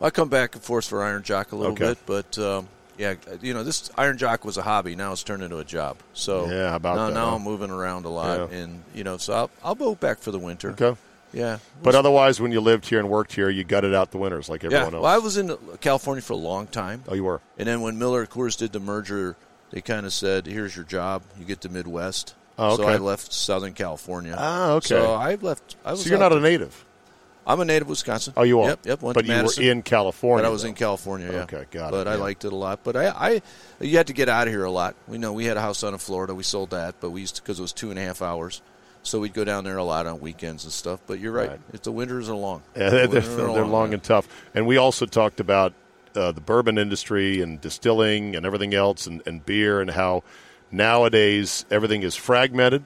I come back and forth for Iron Jock a little Okay. bit, but um, yeah, you know, this Iron Jock was a hobby. Now it's turned into a job. So Yeah, about now, that, now huh? I'm moving around a lot, Yeah. and you know, so I'll, I'll go back for the winter. Okay. Yeah, But otherwise, when you lived here and worked here, you gutted out the winters like yeah. everyone else. Well, I was in California for a long time, oh, you were. and then when Miller Coors did the merger, they kind of said, "Here's your job. You get the Midwest." Oh, So. I left Southern California. Ah, okay. So I left. I was So you're not a native. I'm a native of Wisconsin. Oh, you are. Yep, yep. Went but you Madison. were in California. But I was though. in California, yeah. Okay, got it, But I liked it a lot. But I, I, you had to get out of here a lot. We know we had a house down in Florida. We sold that, but we used to because it was two and a half hours. So we'd go down there a lot on weekends and stuff. But you're right. Right. If the winters are long. Yeah, they're, winters they're, are they're long yeah. and tough. And we also talked about uh, the bourbon industry and distilling and everything else and, and beer and how nowadays everything is fragmented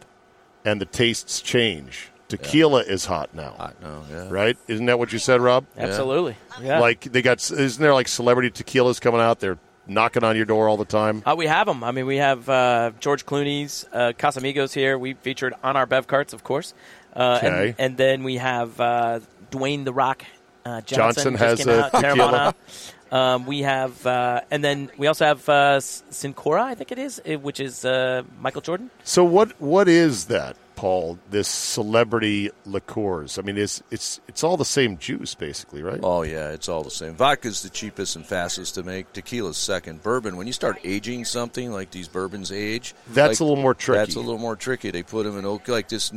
and the tastes change. Tequila is hot now, Hot now, yeah. right? Isn't that what you said, Rob? Absolutely. Yeah. Like they got, isn't there like celebrity tequilas coming out? They're knocking on your door all the time. Uh, we have them. I mean, we have uh, George Clooney's uh, Casamigos here. We featured on our Bev carts, of course. Uh, Okay. and, and then we have uh, Dwayne the Rock uh, Johnson Johnson, just has came a out, tequila. Teremana. Um, we have, uh, and then we also have uh, Cincoro, I think it is, eh, which is uh, Michael Jordan. So what what is that, Paul? This celebrity liqueurs? I mean, it's it's it's all the same juice, basically, right? Oh yeah, it's all the same. Vodka's the cheapest and fastest to make. Tequila's second. Bourbon. When you start aging something like these bourbons age, That's like- a little more tricky. That's a little more tricky. They put them in oak like this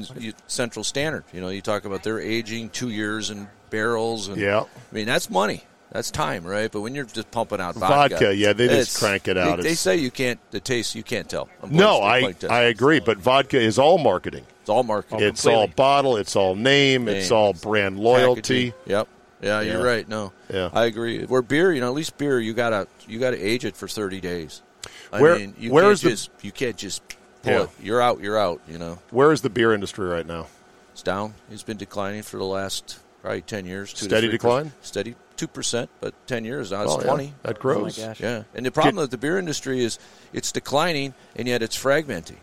Central Standard. You know, you talk about their aging two years in barrels. And, Yeah. I mean that's money. That's time, right? But when you're just pumping out vodka, Vodka, yeah, they just crank it out. They, It's- say you can't. The taste you can't tell. I'm No, I. I agree, but vodka is all marketing. It's all marketing. it's all bottle, it's all name, it's all brand loyalty. Packaging. Yep. Yeah, Yeah. you're right. No, Yeah. I agree. Where beer, you know, at least beer, you gotta you gotta age it for 30 days. I Where- mean, you where can't is the- just you can't just pull Yeah. it. You're out. You're out. You know, Where is the beer industry right now? it's down. It's been declining for the last probably 10 years. Steady 3%. decline? Steady two percent, but 10 years now it's Oh, yeah. 20. That Oh my grows. gosh. Yeah, and the problem with the beer industry is it's declining, and yet it's fragmenting.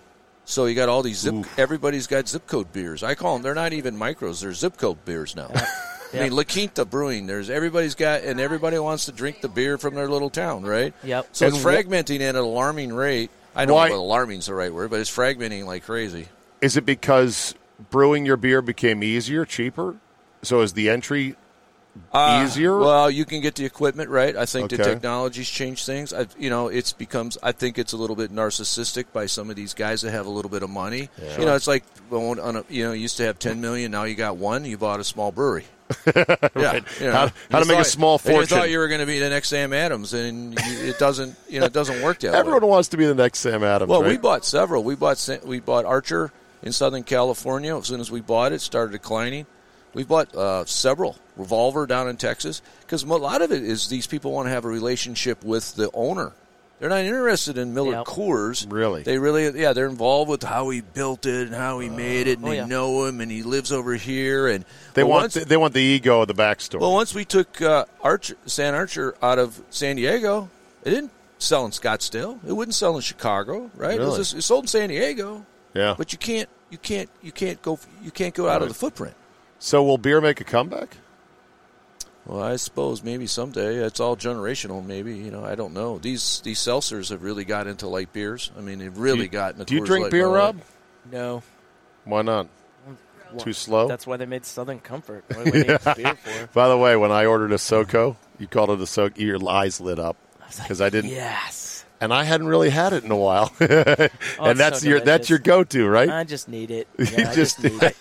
So you got all these zip. Everybody's got zip code beers. I call them. They're not even micros. They're zip code beers now. I mean, La Quinta Brewing. There's everybody's got, and everybody wants to drink the beer from their little town, right? Yep. So And it's wh- fragmenting at an alarming rate. I don't Why- know if alarming's the right word, but it's fragmenting like crazy. Is it because brewing your beer became easier, cheaper? So is the entry Uh, easier? Well, you can get the equipment right. I think the Okay. technology's changed things. I, you know, it's becomes. I think it's a little bit narcissistic by some of these guys that have a little bit of money. You know, it's like on a, you know, used to have ten million. Now you got one. You bought a small brewery. Yeah, you know, How- how to make a small and You fortune. thought you were going to be the next Sam Adams, and you, it doesn't. You know, it doesn't work that way. Everyone wants to be the next Sam Adams. Well, right? we bought several. We bought we bought Archer in Southern California. As soon as we bought it, it started declining. We bought uh, several Revolver down in Texas because a lot of it is these people want to have a relationship with the owner. They're not interested in Miller Yep. Coors. Really? They really, yeah, they're involved with how he built it and how he made it, and Oh, they yeah. know him, and he lives over here. And they but want once- the, they want the ego of the backstory. well, once we took uh, Archer, Saint Archer out of San Diego, it didn't sell in Scottsdale. It wouldn't sell in Chicago, right? It, was just, it sold in San Diego, yeah. but you can't, you can't, you can't go, you can't go out of the footprint. So will beer make a comeback? Well, I suppose maybe someday it's all generational. Maybe you know, I don't know. These these seltzers have really got into light beers. I mean, they've really do you, gotten. the Do you drink Light beer, Miller Rob? No. Why not? Well, Too slow. That's why they made Southern Comfort. What do beer for? By the way, when I ordered a SoCo, you called it a SoCo. Your eyes lit up was like, because I didn't, Yes. And I hadn't really had it in a while. and that's so your that's your go-to, right? I just need it. Yeah, I just- just need it.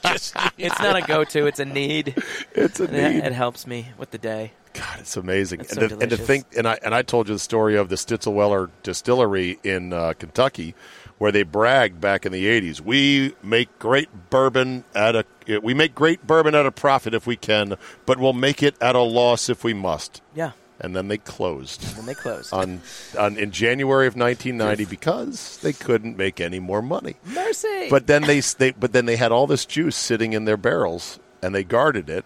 it's not a go-to. It's a need. it's a And it, need. it helps me with the day. God, it's amazing. It's and, so to, and to think, and I and I told you the story of the Stitzelweller Distillery in uh, Kentucky, where they bragged back in the '80s. We make great bourbon at a we make great bourbon at a profit if we can, but we'll make it at a loss if we must. Yeah. And then they closed And they close. on, on in January of 1990 because they couldn't make any more money. Mercy. But then they, they but then they had all this juice sitting in their barrels and they guarded it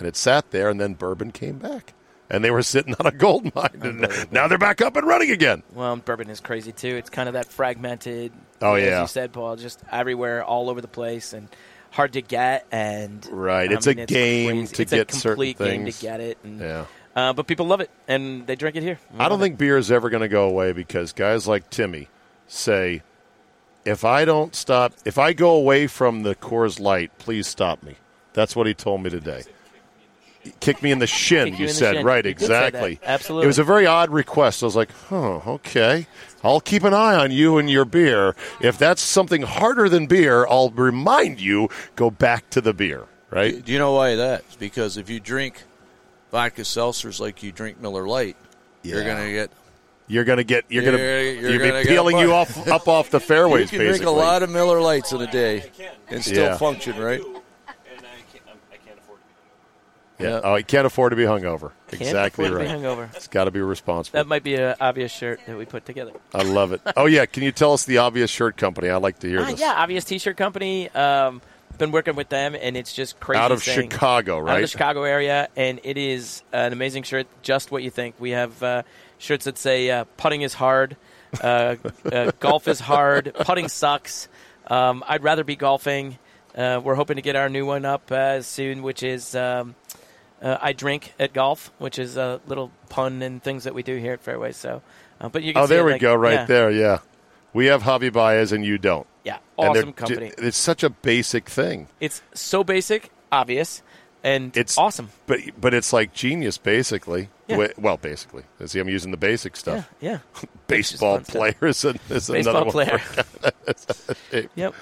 and it sat there and then bourbon came back. And they were sitting on a gold mine and now they're back up and running again. well, bourbon is crazy too. It's kind of that fragmented. Oh, as yeah. you said, Paul, just everywhere, all over the place, and hard to get. And Right. It's a mean, game crazy. to it's get a certain complete game things. to get it. And, Yeah. Uh, but people love it, and they drink it here. I don't think beer is ever going to go away because guys like Timmy say, if I don't stop, if I go away from the Coors Light, please stop me. That's what he told me today. Kick me in the shin, you, you said. shin. Right, You did say that. exactly. Absolutely. It was a very odd request. I was like, huh, okay. I'll keep an eye on you and your beer. If that's something harder than beer, I'll remind you, go back to the beer, right? Do you know why that? It's because if you drink vodka seltzers like you drink Miller Lite, you're going to get You're gonna get you're gonna You're- you're gonna be peeling you off up off the fairways. you can drink basically. a lot of Miller Lites in a day and still Yeah. function, right? Yeah. Oh, you can't afford to be hungover. Can't exactly afford right. to be hungover. It's got to be responsible. That might be an obvious shirt that we put together. I love it. Oh yeah, can you tell us the obvious shirt company? I'd like to hear Ah, this. yeah, obvious T-shirt company. Um, been working with them, and it's just crazy. Out of saying- Chicago, Out of the Chicago area, and it is an amazing shirt. Just what you think. We have uh, shirts that say uh, "Putting is hard," uh, uh, "Golf is hard," "Putting sucks." Um, I'd rather be golfing. Uh, we're hoping to get our new one up uh, soon, which is um, uh, "I drink at golf," which is a little pun and things that we do here at Fairway. So, but you can Oh, there it, we like- go, right yeah, there. Yeah, we have Javy Baez and you don't. Yeah, And awesome company. It's such a basic thing, It's so basic, obvious, and It's- awesome. but but it's like genius, basically. Yeah. Well, basically, see, I'm using the basic stuff. yeah. Baseball players player is, Baseball another player. It's yep.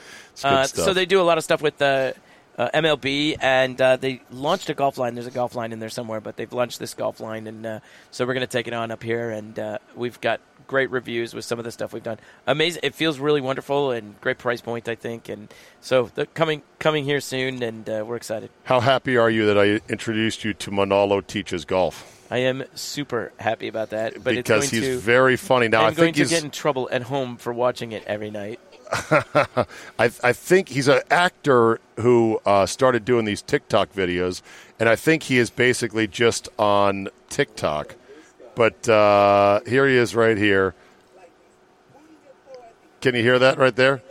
Uh, so they do a lot of stuff with uh, uh, MLB, and uh, they launched a golf line. There's a golf line in there somewhere, but they've launched this golf line, and uh, so we're going to take it on up here. And uh, we've got great reviews with some of the stuff we've done. Amazing! It feels really wonderful and great price point, I think. And so the coming coming here soon, and uh, we're excited. How happy are you that I introduced you to Manolo teaches golf? I am super happy about that. But because it's going he's to, very funny. Now I'm I going think to he's. get in trouble at home for watching it every night. I, I think he's an actor who uh, started doing these TikTok videos, and I think he is basically just on TikTok. But uh, here he is right here. Can you hear that right there?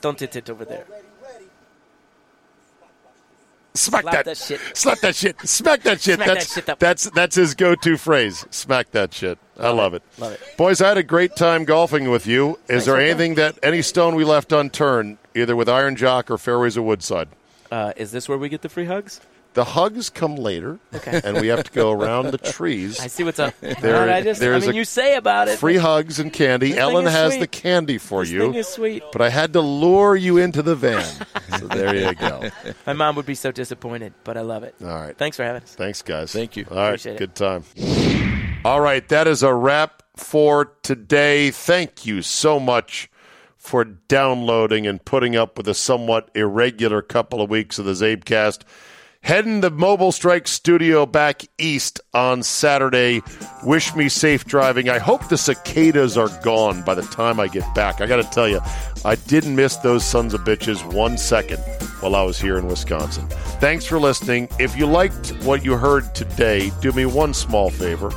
Don't hit it over there. Smack Slap that, that shit. Slap that shit. Smack that shit. Smack that that's shit up. that's that's his go-to phrase. Smack that shit. I love it. Love it. Boys, I had a great time golfing with you. Is there anything that any stone we left unturned, either with Iron Jock or Fairways of Woodside? Uh, is this where we get the free hugs? The hugs come later, and we have to go around the trees. I see what's up. There- I just, I there's mean, a you say about it. Free hugs and candy. This Ellen has sweet. the candy for this you, thing is sweet. but I had to lure you into the van. so there you go. My mom would be so disappointed, but I love it. All right. Thanks for having us. Thanks, guys. Thank you. All right. Appreciate it. Good time. All right. That is a wrap for today. Thank you so much for downloading and putting up with a somewhat irregular couple of weeks of the Zabecast. Heading the Mobile Strike studio back east on Saturday. Wish me safe driving. I hope the cicadas are gone by the time I get back. I got to tell you, I didn't miss those sons of bitches one second while I was here in Wisconsin. Thanks for listening. If you liked what you heard today, do me one small favor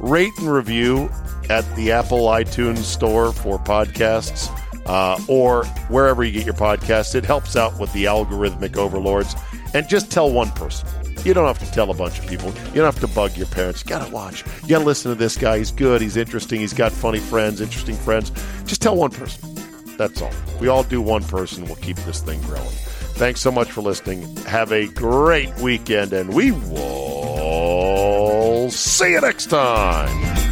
rate and review at the Apple iTunes store for podcasts uh, or wherever you get your podcasts. It helps out with the algorithmic overlords. And just tell one person. You don't have to tell a bunch of people. You don't have to bug your parents. You got to watch. You got to listen to this guy. He's good. He's interesting. He's got funny friends, interesting friends. Just tell one person. That's all. We all do one person. We'll keep this thing growing. Thanks so much for listening. Have a great weekend, and we will see you next time.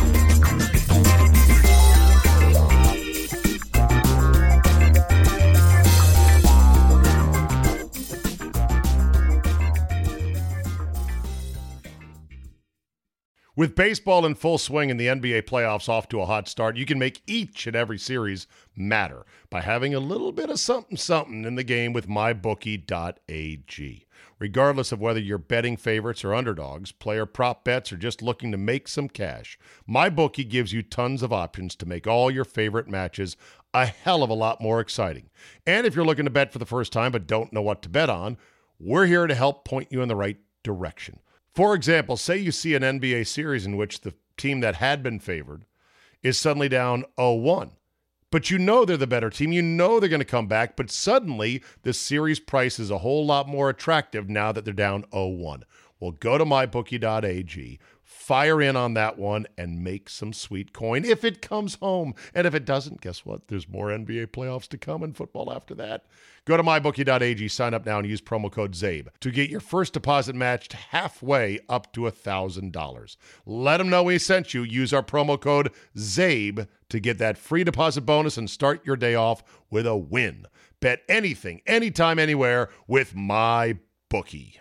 With baseball in full swing and the NBA playoffs off to a hot start, you can make each and every series matter by having a little bit of something something in the game with mybookie.ag. Regardless of whether you're betting favorites or underdogs, player prop bets, or just looking to make some cash, MyBookie gives you tons of options to make all your favorite matches a hell of a lot more exciting. And if you're looking to bet for the first time but don't know what to bet on, we're here to help point you in the right direction. For example, say you see an NBA series in which the team that had been favored is suddenly down 0 1. But you know they're the better team. You know they're going to come back. But suddenly, the series price is a whole lot more attractive now that they're down 0 1. Well, go to mybookie.ag, fire in on that one, and make some sweet coin if it comes home. And if it doesn't, guess what? There's more NBA playoffs to come and football after that. Go to mybookie.ag, sign up now, and use promo code ZABE to get your first deposit matched halfway up to $1,000. Let them know we sent you. Use our promo code ZABE to get that free deposit bonus and start your day off with a win. Bet anything, anytime, anywhere with my bookie.